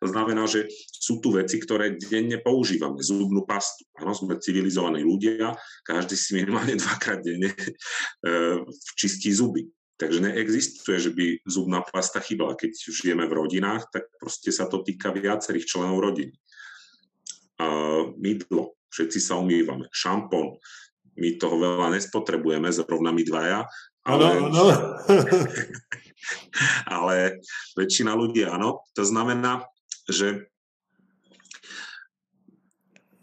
To znamená, že sú tu veci, ktoré denne používame. Zubnú pastu. Áno, sme civilizovaní ľudia, každý si minimálne dvakrát denne e, čistí zuby. Takže neexistuje, že by zubná pasta chýbala. Keď žijeme v rodinách, tak proste sa to týka viacerých členov rodiny. A mydlo, všetci sa umývame. Šampón, my toho veľa nespotrebujeme, zrovna my dvaja, ale, ano, ano. ale väčšina ľudí áno. To znamená, že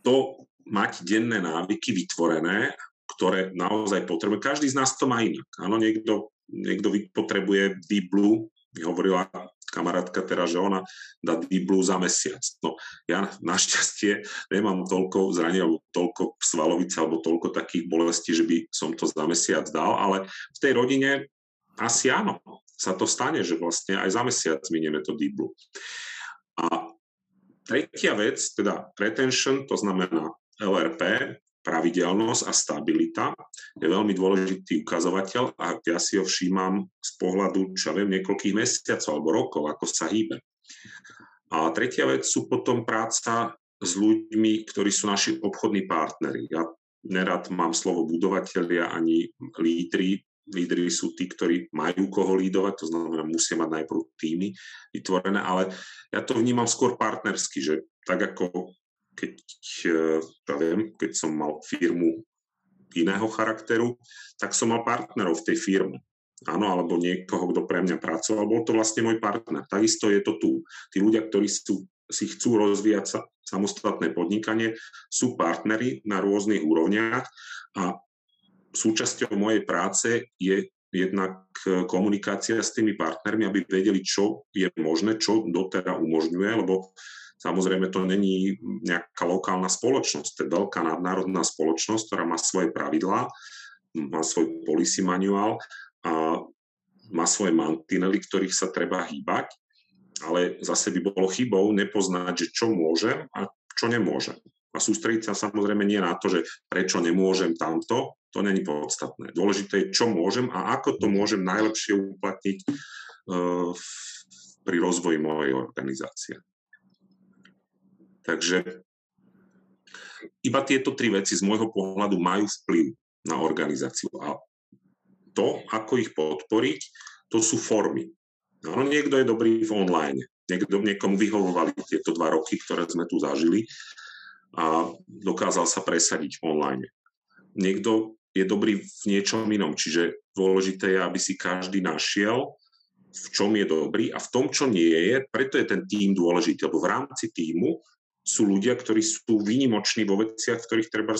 to mať denné návyky vytvorené, ktoré naozaj potrebuje. Každý z nás to má inak. Áno, niekto, niekto potrebuje Deep Blue, mi hovorila kamarátka teraz, že ona dá Deep Blue za mesiac. No, ja našťastie nemám toľko zranení, alebo toľko svalovice, alebo toľko takých bolestí, že by som to za mesiac dal, ale v tej rodine asi áno sa to stane, že vlastne aj za mesiac minieme to deep blue. A tretia vec, teda retention, to znamená LRP, pravidelnosť a stabilita je veľmi dôležitý ukazovateľ a ja si ho všímam z pohľadu, čo viem, niekoľkých mesiacov alebo rokov, ako sa hýbe. A tretia vec sú potom práca s ľuďmi, ktorí sú naši obchodní partnery. Ja nerad mám slovo budovateľia ani lídry, lídry sú tí, ktorí majú koho lídovať, to znamená, musia mať najprv týmy vytvorené, ale ja to vnímam skôr partnersky, že tak ako keď, eh, ja viem, keď som mal firmu iného charakteru, tak som mal partnerov v tej firme. Áno, alebo niekoho, kto pre mňa pracoval, bol to vlastne môj partner. Takisto je to tu. Tí ľudia, ktorí sú, si chcú rozvíjať sa, samostatné podnikanie, sú partnery na rôznych úrovniach a súčasťou mojej práce je jednak e, komunikácia s tými partnermi, aby vedeli, čo je možné, čo dotera umožňuje, lebo samozrejme to není nejaká lokálna spoločnosť, to je veľká nadnárodná spoločnosť, ktorá má svoje pravidlá, má svoj policy manuál a má svoje mantinely, ktorých sa treba hýbať, ale zase by bolo chybou nepoznať, že čo môžem a čo nemôžem. A sústrediť sa samozrejme nie na to, že prečo nemôžem tamto, to není podstatné. Dôležité je, čo môžem a ako to môžem najlepšie uplatniť uh, pri rozvoji mojej organizácie. Takže iba tieto tri veci z môjho pohľadu majú vplyv na organizáciu. A to, ako ich podporiť, to sú formy. No, niekto je dobrý v online, niekto, niekomu vyhovovali tieto dva roky, ktoré sme tu zažili a dokázal sa presadiť online. Niekto je dobrý v niečom inom. Čiže dôležité je, aby si každý našiel v čom je dobrý a v tom, čo nie je, preto je ten tým dôležitý, lebo v rámci týmu sú ľudia, ktorí sú výnimoční vo veciach, ktorých treba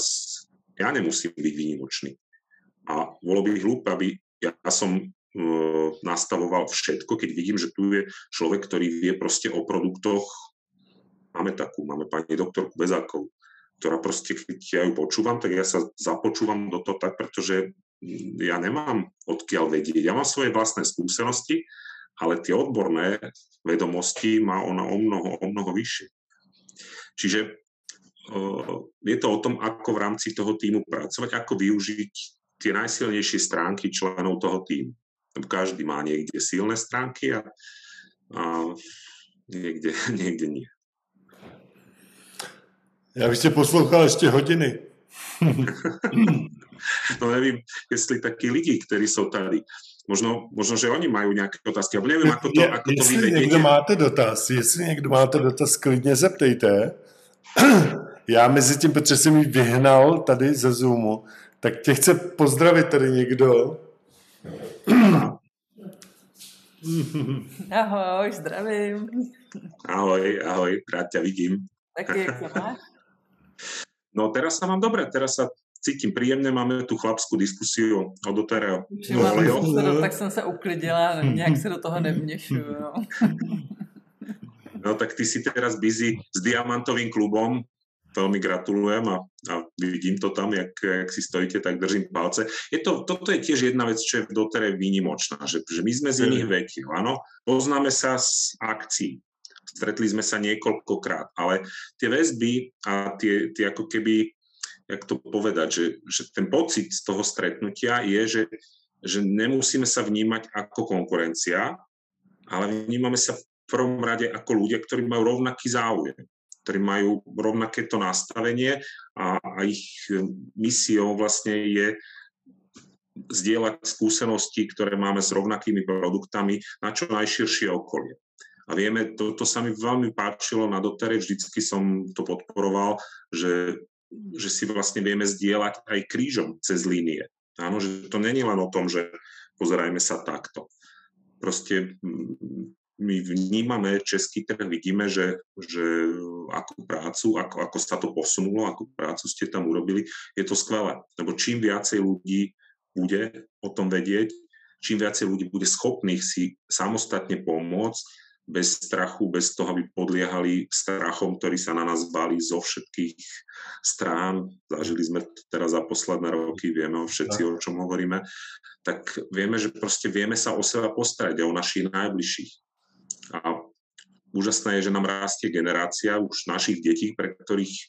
ja nemusím byť výnimočný. A bolo by hlúpe, aby ja som uh, nastavoval všetko, keď vidím, že tu je človek, ktorý vie proste o produktoch. Máme takú, máme pani doktorku Bezákov, ktorá proste, keď ja ju počúvam, tak ja sa započúvam do toho tak, pretože ja nemám odkiaľ vedieť. Ja mám svoje vlastné skúsenosti, ale tie odborné vedomosti má ona o mnoho, o mnoho vyššie. Čiže je to o tom, ako v rámci toho týmu pracovať, ako využiť tie najsilnejšie stránky členov toho týmu. Každý má niekde silné stránky a, a niekde, niekde nie. Já bych tě poslouchal ještě hodiny. no nevím, jestli taky lidi, kteří jsou tady, možno, možno, že oni mají nějaké otázky, ale nevím, ako to, ako to vy někdo máte dotaz, jestli někdo máte dotaz, klidně zeptejte. Já mezi tím, protože jsem mi vyhnal tady ze Zoomu, tak tě chce pozdravit tady někdo. Ahoj, zdravím. Ahoj, ahoj, rád ťa vidím. Taky, jak sa máš? No teraz sa mám dobre, teraz sa cítim príjemne, máme tu chlapskú diskusiu o dotere no, Tak som sa uklidila, nejak sa do toho nevnešujú. No. no tak ty si teraz busy s diamantovým klubom, veľmi gratulujem a, a vidím to tam, jak, jak si stojíte, tak držím palce. Je to, toto je tiež jedna vec, čo je v dotere výnimočná, že, že my sme z iných vecí, áno, poznáme sa z akcií, stretli sme sa niekoľkokrát, ale tie väzby a tie, tie ako keby, jak to povedať, že, že ten pocit z toho stretnutia je, že, že nemusíme sa vnímať ako konkurencia, ale vnímame sa v prvom rade ako ľudia, ktorí majú rovnaký záujem, ktorí majú rovnaké to nastavenie a, a ich misiou vlastne je zdieľať skúsenosti, ktoré máme s rovnakými produktami na čo najširšie okolie. A vieme, to, to sa mi veľmi páčilo na dotere, vždycky som to podporoval, že, že si vlastne vieme zdieľať aj krížom cez línie. Áno, že to není len o tom, že pozerajme sa takto. Proste mm, my vnímame český trh, vidíme, že, že akú prácu, ako, ako sa to posunulo, akú prácu ste tam urobili, je to skvelé. Lebo čím viacej ľudí bude o tom vedieť, čím viacej ľudí bude schopných si samostatne pomôcť, bez strachu, bez toho, aby podliehali strachom, ktorý sa na nás balí zo všetkých strán. Zažili sme to teraz za posledné roky, vieme o všetci, o čom hovoríme. Tak vieme, že proste vieme sa o seba postarať a o našich najbližších. A úžasné je, že nám rastie generácia už našich detí, pre ktorých e,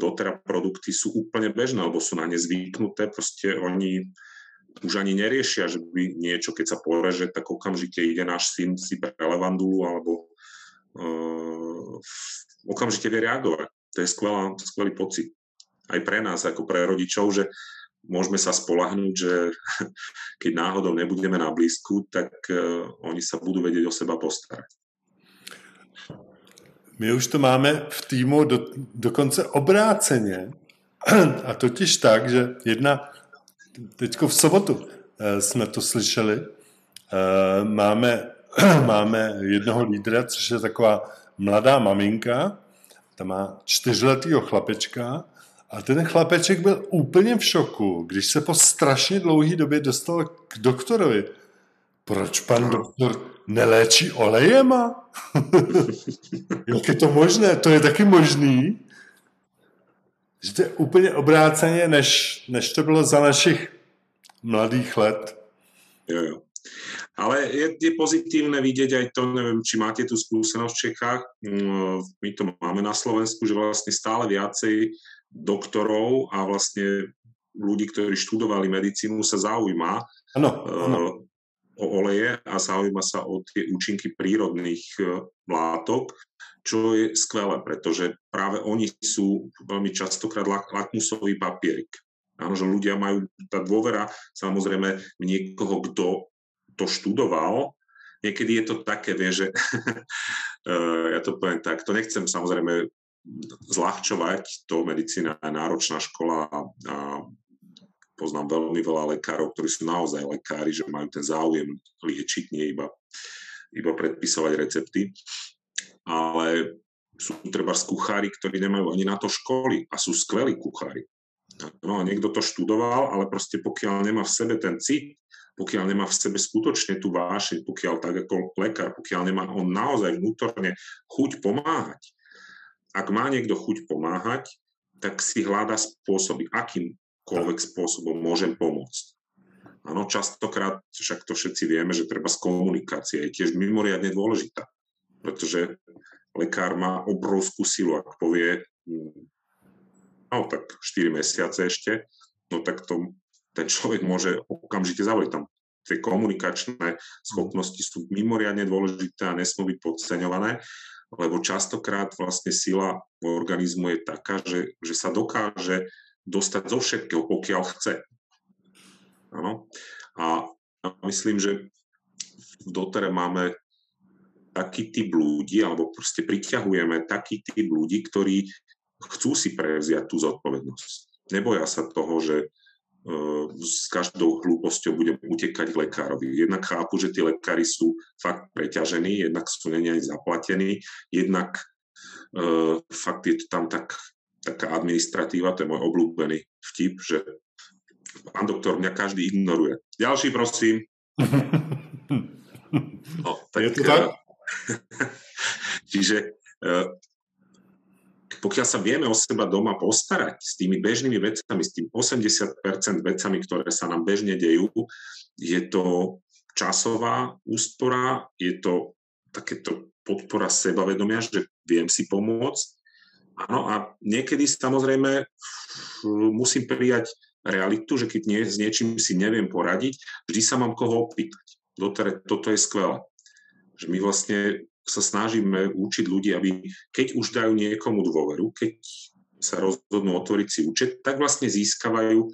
doteraz produkty sú úplne bežné, alebo sú na ne zvyknuté. Proste oni už ani neriešia, že by niečo, keď sa poreže, tak okamžite ide náš syn si pre levandulu alebo uh, okamžite vie reagovať. To je skvelá, skvelý pocit. Aj pre nás, ako pre rodičov, že môžeme sa spolahnúť, že keď náhodou nebudeme na blízku, tak uh, oni sa budú vedieť o seba postarať. My už to máme v týmu do, dokonce obráceně. A totiž tak, že jedna teď v sobotu eh, jsme to slyšeli. Eh, máme, máme jednoho lídra, což je taková mladá maminka, ta má čtyřletýho chlapečka a ten chlapeček byl úplně v šoku, když se po strašně dlouhé době dostal k doktorovi. Proč pan doktor neléčí olejema? Jak je to možné? To je taky možný? Že to je úplně obráceně, než, než to bylo za našich mladých let. Jo, jo. Ale je, je pozitívne vidieť aj to, neviem, či máte tú skúsenosť v Čechách, mm, my to máme na Slovensku, že vlastne stále viacej doktorov a vlastne ľudí, ktorí študovali medicínu, sa zaujíma ano, ano. Uh, o oleje a zaujíma sa o tie účinky prírodných uh, látok čo je skvelé, pretože práve oni sú veľmi častokrát lakmusový papierik. Áno, že ľudia majú, tá dôvera samozrejme v niekoho, kto to študoval, niekedy je to také, vie, že eh, ja to poviem tak, to nechcem samozrejme zľahčovať, to medicína je náročná škola a poznám veľmi veľa lekárov, ktorí sú naozaj lekári, že majú ten záujem liečiť, nie iba, iba predpisovať recepty. Ale sú treba kuchári, ktorí nemajú ani na to školy a sú skvelí kuchári. No a niekto to študoval, ale proste pokiaľ nemá v sebe ten cit, pokiaľ nemá v sebe skutočne tú vášeň, pokiaľ tak ako lekár, pokiaľ nemá on naozaj vnútorne chuť pomáhať, ak má niekto chuť pomáhať, tak si hľada spôsoby, akýmkoľvek spôsobom môžem pomôcť. Áno, častokrát, však to všetci vieme, že treba z komunikácie je tiež mimoriadne dôležitá, pretože lekár má obrovskú silu, ak povie, mm, no tak 4 mesiace ešte, no tak to, ten človek môže okamžite zavoliť. Tam tie komunikačné schopnosti sú mimoriadne dôležité a nesmú byť podceňované lebo častokrát vlastne sila organizmu je taká, že, že sa dokáže dostať zo všetkého, pokiaľ chce. Ano. A myslím, že v dotere máme taký typ ľudí, alebo proste priťahujeme taký typ ľudí, ktorí chcú si prevziať tú zodpovednosť. Neboja sa toho, že s každou hlúposťou budem utekať k lekárovi. Jednak chápu, že tí lekári sú fakt preťažení, jednak sú není aj zaplatení, jednak uh, fakt je to tam tak, taká administratíva, to je môj obľúbený vtip, že pán doktor, mňa každý ignoruje. Ďalší, prosím. No, tak, je to tak? čiže uh, pokiaľ sa vieme o seba doma postarať s tými bežnými vecami, s tým 80% vecami, ktoré sa nám bežne dejú, je to časová úspora, je to takéto podpora sebavedomia, že viem si pomôcť. Áno, a niekedy samozrejme musím prijať realitu, že keď nie, s niečím si neviem poradiť, vždy sa mám koho opýtať. Dotere, toto je skvelé. Že my vlastne sa snažíme učiť ľudí, aby keď už dajú niekomu dôveru, keď sa rozhodnú otvoriť si účet, tak vlastne získavajú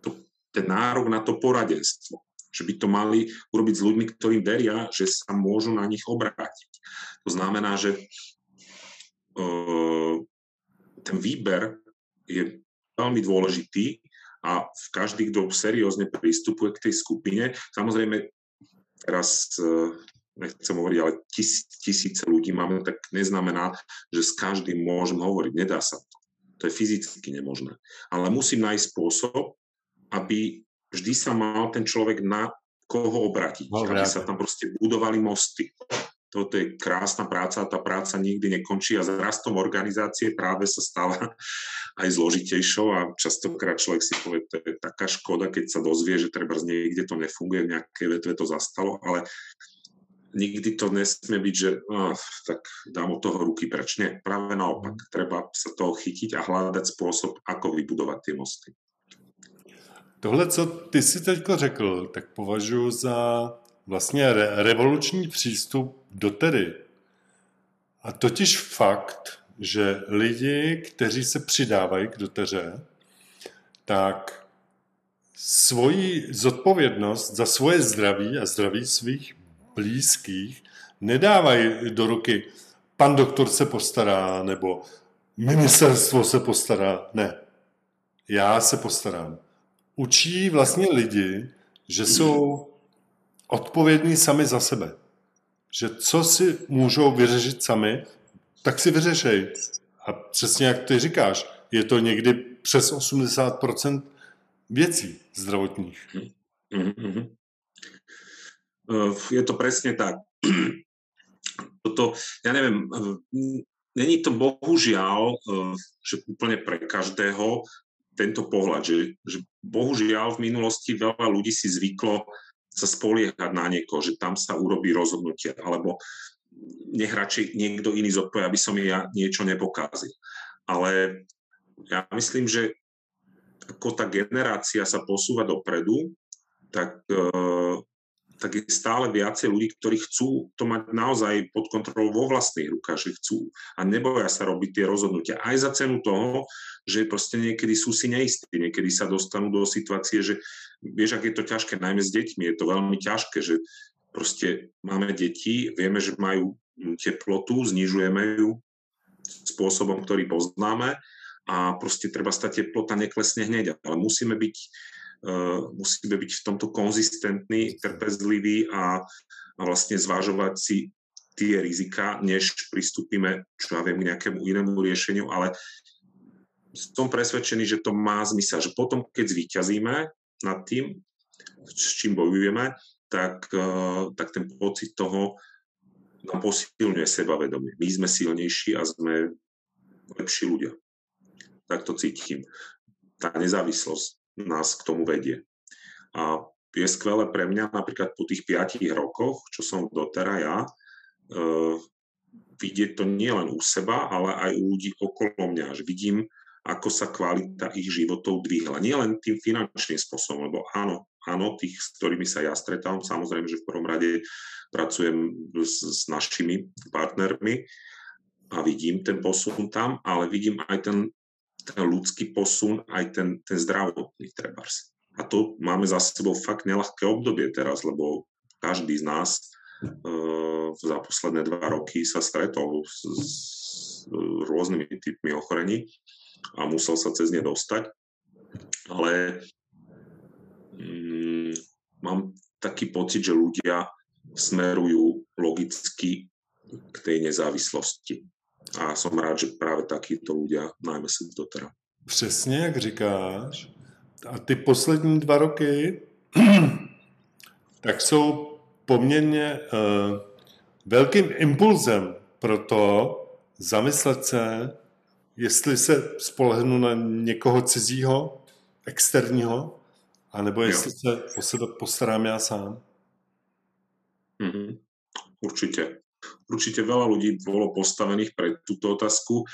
to, ten nárok na to poradenstvo. Že by to mali urobiť s ľuďmi, ktorí veria, že sa môžu na nich obrátiť. To znamená, že uh, ten výber je veľmi dôležitý a v každý, kto seriózne pristupuje k tej skupine, samozrejme teraz uh, nechcem hovoriť, ale tis, tisíce ľudí máme, tak neznamená, že s každým môžem hovoriť. Nedá sa to. To je fyzicky nemožné. Ale musím nájsť spôsob, aby vždy sa mal ten človek na koho obratiť. Dobre. Aby sa tam proste budovali mosty. Toto je krásna práca a tá práca nikdy nekončí a s rastom organizácie práve sa stáva aj zložitejšou a častokrát človek si povie, to je taká škoda, keď sa dozvie, že treba z niekde to nefunguje, v nejakej vetve to zastalo, ale nikdy to nesmie byť, že oh, tak dám od toho ruky preč. Nie, práve naopak. Mhm. Treba sa toho chytiť a hľadať spôsob, ako vybudovat ty mosty. Tohle, co ty si teď řekl, tak považuji za vlastně re- revoluční přístup do tedy. A totiž fakt, že lidi, kteří se přidávají k doteře, tak svoji zodpovědnost za svoje zdraví a zdraví svých blízkých nedávají do ruky pan doktor se postará, nebo ministerstvo se postará. Ne. Já se postarám. Učí vlastně lidi, že jsou odpovědní sami za sebe. Že co si můžou vyřešit sami, tak si vyřešej. A přesně jak ty říkáš, je to někdy přes 80% věcí zdravotních. Mm-hmm. Eh, je to presne tak. Toto, ja neviem, eh, není to bohužiaľ, eh, že úplne pre každého tento pohľad, že, že bohužiaľ v minulosti veľa ľudí si zvyklo sa spoliehať na niekoho, že tam sa urobí rozhodnutie, alebo nech radšej niekto iný zodpovie, aby som ja niečo nepokázil. Ale ja myslím, že ako tá generácia sa posúva dopredu, tak tak je stále viacej ľudí, ktorí chcú to mať naozaj pod kontrolou vo vlastných rukách, že chcú a neboja sa robiť tie rozhodnutia. Aj za cenu toho, že proste niekedy sú si neistí, niekedy sa dostanú do situácie, že vieš, ak je to ťažké, najmä s deťmi, je to veľmi ťažké, že proste máme deti, vieme, že majú teplotu, znižujeme ju spôsobom, ktorý poznáme a proste treba stať teplota neklesne hneď, ale musíme byť, musíme byť v tomto konzistentní, trpezliví a, a vlastne zvážovať si tie rizika, než pristúpime, čo ja viem, k nejakému inému riešeniu, ale som presvedčený, že to má zmysel, že potom, keď zvíťazíme nad tým, s čím bojujeme, tak, uh, tak ten pocit toho nám posilňuje sebavedomie. My sme silnejší a sme lepší ľudia. Tak to cítim. Tá nezávislosť nás k tomu vedie. A je skvelé pre mňa napríklad po tých piatich rokoch, čo som dotera ja, uh, vidieť to nie len u seba, ale aj u ľudí okolo mňa. Že vidím, ako sa kvalita ich životov dvihla. Nie len tým finančným spôsobom, lebo áno, áno, tých, s ktorými sa ja stretávam, samozrejme, že v prvom rade pracujem s, s našimi partnermi a vidím ten posun tam, ale vidím aj ten, ten ľudský posun, aj ten, ten zdravotný trebárs. A to máme za sebou fakt nelahké obdobie teraz, lebo každý z nás uh, za posledné dva roky sa stretol s, s rôznymi typmi ochorení a musel sa cez ne dostať. Ale mm, mám taký pocit, že ľudia smerujú logicky k tej nezávislosti. A som rád, že práve takíto ľudia najmä sú doteraz. Přesně jak říkáš. A ty poslední dva roky tak jsou poměrně uh, velkým impulzem pro to zamyslet se, jestli se spolehnu na někoho cizího, externího, anebo jestli jo. se o sebe postarám já sám. Mm-hmm. Určite. Určite veľa ľudí bolo postavených pre túto otázku.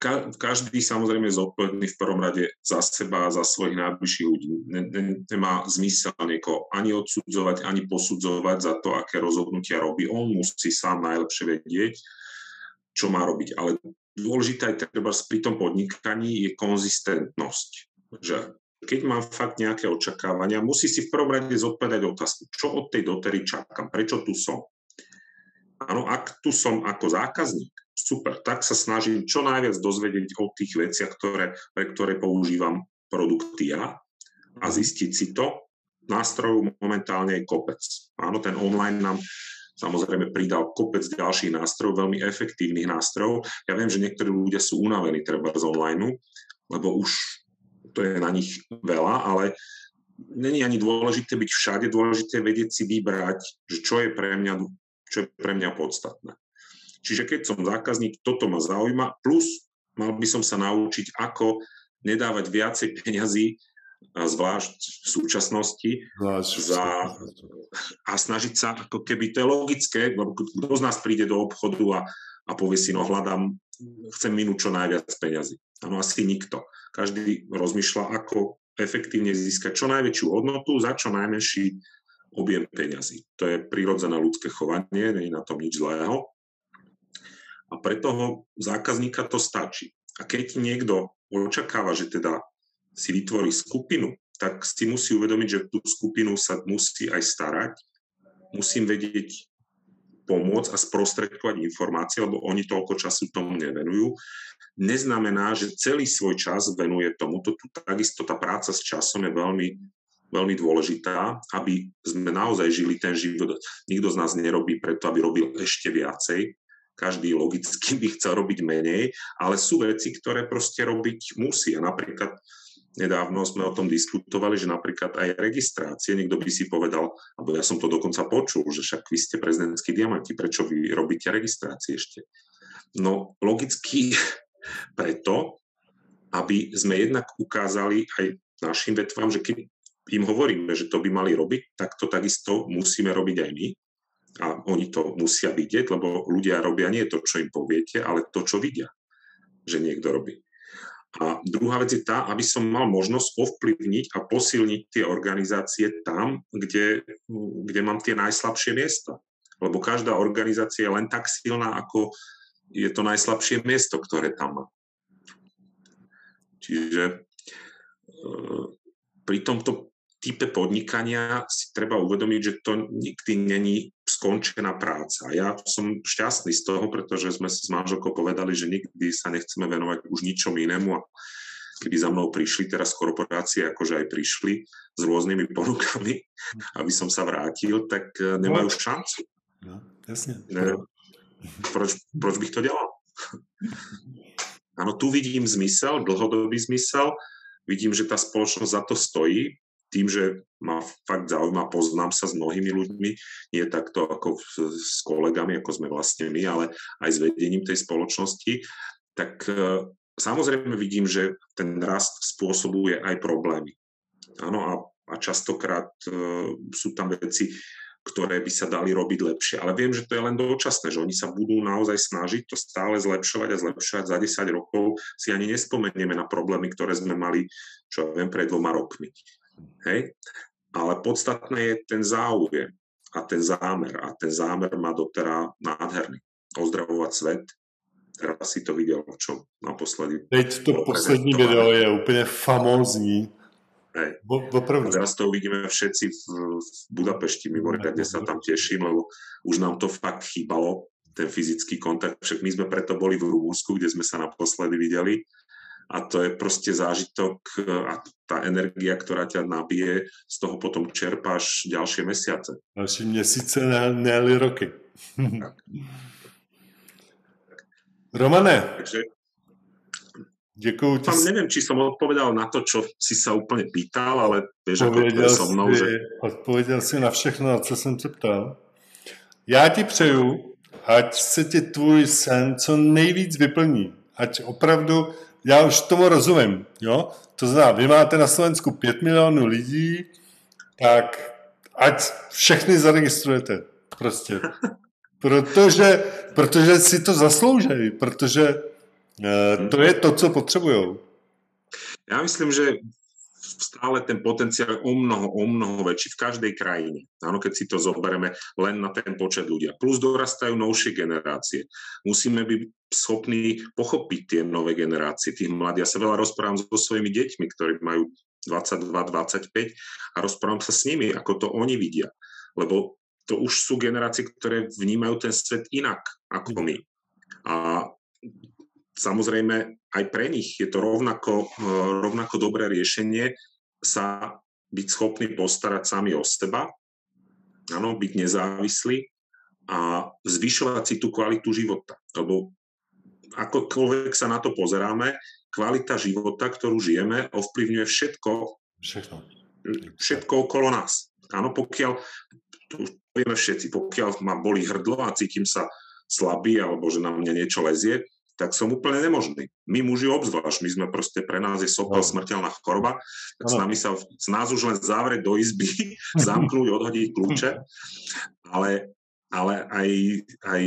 Ka- každý samozrejme je zodpovedný v prvom rade za seba a za svojich najbližších ľudí. Ne- ne- nemá zmysel niekoho ani odsudzovať, ani posudzovať za to, aké rozhodnutia robí. On musí sám najlepšie vedieť, čo má robiť. Ale dôležité aj treba pri tom podnikaní je konzistentnosť. Že keď mám fakt nejaké očakávania, musí si v prvom rade zodpovedať otázku, čo od tej dotery čakám, prečo tu som. Áno, ak tu som ako zákazník, super, tak sa snažím čo najviac dozvedieť o tých veciach, ktoré, pre ktoré používam produkty ja a zistiť si to. Nástrojov momentálne je kopec. Áno, ten online nám samozrejme pridal kopec ďalších nástrojov, veľmi efektívnych nástrojov. Ja viem, že niektorí ľudia sú unavení treba z online, lebo už to je na nich veľa, ale není ani dôležité byť všade, dôležité vedieť si vybrať, že čo je pre mňa, čo je pre mňa podstatné. Čiže keď som zákazník, toto ma zaujíma, plus mal by som sa naučiť, ako nedávať viacej peňazí, zvlášť v súčasnosti, za, a snažiť sa, ako keby to je logické, lebo kto z nás príde do obchodu a, a povie si, no hľadám, chcem minúť čo najviac peňazí. Áno, asi nikto. Každý rozmýšľa, ako efektívne získať čo najväčšiu hodnotu za čo najmenší objem peňazí. To je prirodzené ľudské chovanie, nie je na tom nič zlého. A pre toho zákazníka to stačí. A keď niekto očakáva, že teda si vytvorí skupinu, tak si musí uvedomiť, že tú skupinu sa musí aj starať. Musím vedieť pomôcť a sprostredkovať informácie, lebo oni toľko času tomu nevenujú neznamená, že celý svoj čas venuje tomu. Tu takisto tá práca s časom je veľmi, veľmi dôležitá, aby sme naozaj žili ten život. Nikto z nás nerobí preto, aby robil ešte viacej. Každý logicky by chcel robiť menej, ale sú veci, ktoré proste robiť musí. A napríklad nedávno sme o tom diskutovali, že napríklad aj registrácie, niekto by si povedal, alebo ja som to dokonca počul, že však vy ste prezidentskí diamanti, prečo vy robíte registrácie ešte? No logicky preto, aby sme jednak ukázali aj našim vetvám, že keď im hovoríme, že to by mali robiť, tak to takisto musíme robiť aj my. A oni to musia vidieť, lebo ľudia robia nie to, čo im poviete, ale to, čo vidia, že niekto robí. A druhá vec je tá, aby som mal možnosť ovplyvniť a posilniť tie organizácie tam, kde, kde mám tie najslabšie miesta. Lebo každá organizácia je len tak silná, ako je to najslabšie miesto, ktoré tam má. Čiže e, pri tomto type podnikania si treba uvedomiť, že to nikdy není 100% skončená práca. Ja som šťastný z toho, pretože sme s manželkou povedali, že nikdy sa nechceme venovať už ničom inému a keby za mnou prišli teraz korporácie, akože aj prišli s rôznymi ponukami, aby som sa vrátil, tak e, nemajú no. šancu. No, jasne. Ne, proč, proč bych to dělal? Áno, tu vidím zmysel, dlhodobý zmysel, vidím, že tá spoločnosť za to stojí, tým, že ma fakt zaujíma, poznám sa s mnohými ľuďmi, nie takto ako s kolegami, ako sme vlastne my, ale aj s vedením tej spoločnosti, tak e, samozrejme vidím, že ten rast spôsobuje aj problémy. Áno, a, a častokrát uh, sú tam veci, ktoré by sa dali robiť lepšie. Ale viem, že to je len dočasné, že oni sa budú naozaj snažiť to stále zlepšovať a zlepšovať. Za 10 rokov si ani nespomenieme na problémy, ktoré sme mali, čo ja viem, pred dvoma rokmi. Hej? Ale podstatné je ten záujem a ten zámer. A ten zámer má dotera nádherný. Ozdravovať svet. Teraz si to videl, čo naposledy. Teď to poslední video je úplně famózní Hej. Bo, A teraz to uvidíme všetci v, v Budapešti, mimoriadne sa tam teším, lebo už nám to fakt chýbalo, ten fyzický kontakt. Však my sme preto boli v Rumúnsku, kde sme sa naposledy videli. A to je proste zážitok a tá energia, ktorá ťa nabije, z toho potom čerpáš ďalšie mesiace. Ďalšie měsíce, ne, roky. Romane, Takže Ďakujem ti. Tam neviem, či som odpovedal na to, čo si sa úplne pýtal, ale vieš, je so mnou, že... Odpověděl si na všechno, co jsem se ptal. Já ti přeju, ať se ti tvůj sen co nejvíc vyplní. Ať opravdu, já už tomu rozumím, jo? To znamená, vy máte na Slovensku 5 milionů lidí, tak ať všechny zaregistrujete. Prostě. Protože, protože si to zasloužejí, protože E, to je to, co potřebují. Ja myslím, že stále ten potenciál o mnoho, o mnoho väčší v každej krajine. Áno, keď si to zoberieme len na ten počet ľudia. Plus dorastajú novšie generácie. Musíme byť schopní pochopiť tie nové generácie, tých mladých. Ja sa veľa rozprávam so svojimi deťmi, ktorí majú 22, 25 a rozprávam sa s nimi, ako to oni vidia. Lebo to už sú generácie, ktoré vnímajú ten svet inak ako my. A samozrejme aj pre nich je to rovnako, eh, rovnako dobré riešenie sa byť schopný postarať sami o seba, áno, byť nezávislí a zvyšovať si tú kvalitu života. Lebo akokoľvek sa na to pozeráme, kvalita života, ktorú žijeme, ovplyvňuje všetko, všetko, všetko okolo nás. Áno, pokiaľ, to vieme všetci, pokiaľ ma boli hrdlo a cítim sa slabý, alebo že na mňa niečo lezie, tak som úplne nemožný. My muži obzvlášť, my sme proste, pre nás je sopel no. smrteľná choroba, tak no. s nami sa, z nás už len zavrieť do izby, zamknúť, odhodiť kľúče, ale, ale aj, aj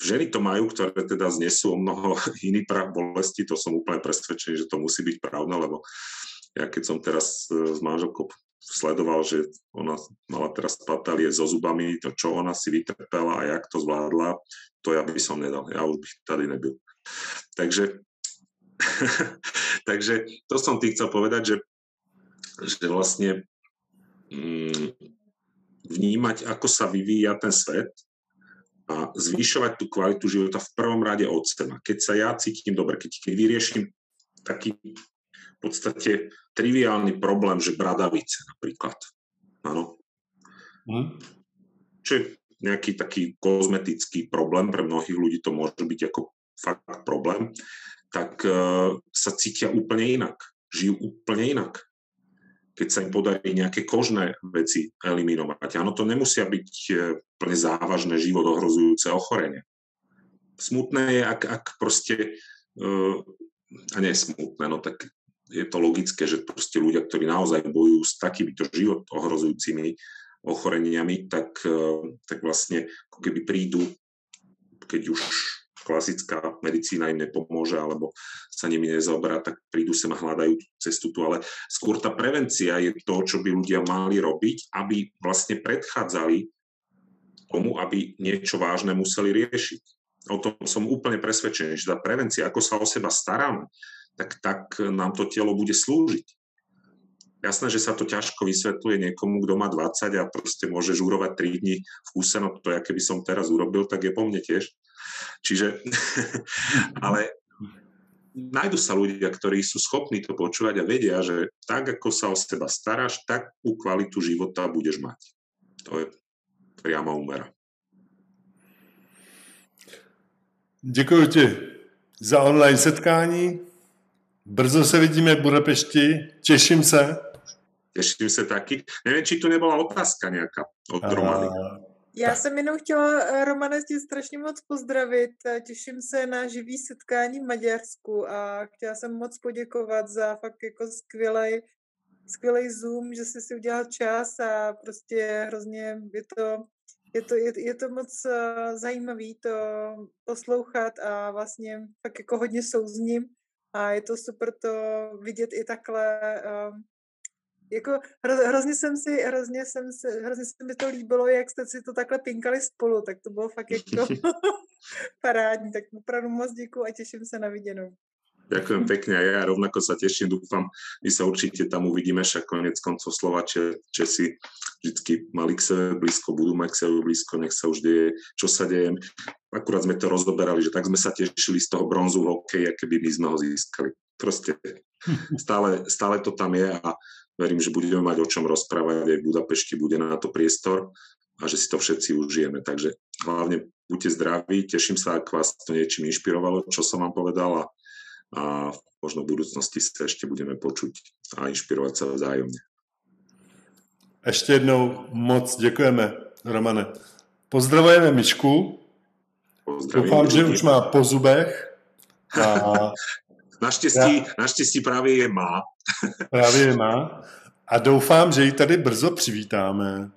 ženy to majú, ktoré teda znesú o mnoho iný prach bolesti, to som úplne presvedčený, že to musí byť pravda, lebo ja keď som teraz e, s manželkou sledoval, že ona mala teraz patalie so zubami, to čo ona si vytrpela a jak to zvládla, to ja by som nedal. Ja už bych tady nebyl. Takže, takže to som tým chcel povedať, že, že vlastne mm, vnímať, ako sa vyvíja ten svet a zvyšovať tú kvalitu života v prvom rade od seba. Keď sa ja cítim dobre, keď, keď vyrieším taký v podstate triviálny problém, že bradavice napríklad. Áno. Mm. Čo je nejaký taký kozmetický problém, pre mnohých ľudí to môže byť ako fakt problém, tak uh, sa cítia úplne inak. Žijú úplne inak. Keď sa im podarí nejaké kožné veci eliminovať. Áno, to nemusia byť uh, plne závažné život ohrozujúce ochorenie. Smutné je, ak, ak proste, uh, a nie smutné, no tak je to logické, že proste ľudia, ktorí naozaj bojujú s takýmito život ohrozujúcimi ochoreniami, tak, e, tak vlastne ako keby prídu, keď už klasická medicína im nepomôže alebo sa nimi nezaoberá, tak prídu sem a hľadajú cestu tu. Ale skôr tá prevencia je to, čo by ľudia mali robiť, aby vlastne predchádzali tomu, aby niečo vážne museli riešiť. O tom som úplne presvedčený, že tá prevencia, ako sa o seba staráme, tak, tak nám to telo bude slúžiť. Jasné, že sa to ťažko vysvetľuje niekomu, kto má 20 a proste môže žúrovať 3 dní v kúse, no to ja keby som teraz urobil, tak je po mne tiež. Čiže, ale nájdu sa ľudia, ktorí sú schopní to počúvať a vedia, že tak, ako sa o seba staráš, takú kvalitu života budeš mať. To je priama úmera. Děkuji ti za online setkání. Brzo se vidíme v Budapešti. Těším se. Teším se taky. Nevím, či tu nebyla otázka nějaká od A... Romany. Já jsem jenom chtěla, eh, Romane, tě strašně moc pozdravit. Těším se na živý setkání v Maďarsku a chtěla jsem moc poděkovat za fakt jako skvělý, skvělý Zoom, že jsi si udělal čas a prostě hrozně je to, je to, je, je to moc uh, zajímavý to poslouchat a vlastně fakt jako hodně souzním a je to super to vidět i takhle um, jako hro, hrozně jsem si, hrozně jsem se, hrozně se mi to líbilo, jak jste si to takhle pinkali spolu, tak to bylo fakt jako parádní, tak opravdu moc děkuji a těším se na viděnou. Ďakujem pekne a ja rovnako sa teším, dúfam, my sa určite tam uvidíme, však konec koncov Slovače, Česi vždy mali k sebe blízko, budú mať k sebe blízko, nech sa už deje, čo sa deje. Akurát sme to rozoberali, že tak sme sa tešili z toho bronzu v hokeji, keby my sme ho získali. Proste stále, stále to tam je a verím, že budeme mať o čom rozprávať aj v Budapešti, bude na to priestor a že si to všetci užijeme. Takže hlavne buďte zdraví, teším sa, ak vás to niečím inšpirovalo, čo som vám povedal a, a možno v budúcnosti sa ešte budeme počuť a inšpirovať sa vzájomne. Ještě jednou moc děkujeme, Romane. Pozdravujeme Mišku. Pozdravím. Doufám, že už má po zubech. A Naštěstí, Já... naštěstí právě je má. právě je má. A doufám, že ji tady brzo přivítáme.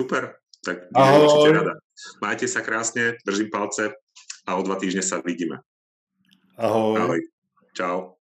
Super, tak budem určite rada. Majte sa krásne, držím palce a o dva týždne sa vidíme. Ahoj. Ahoj. Čau.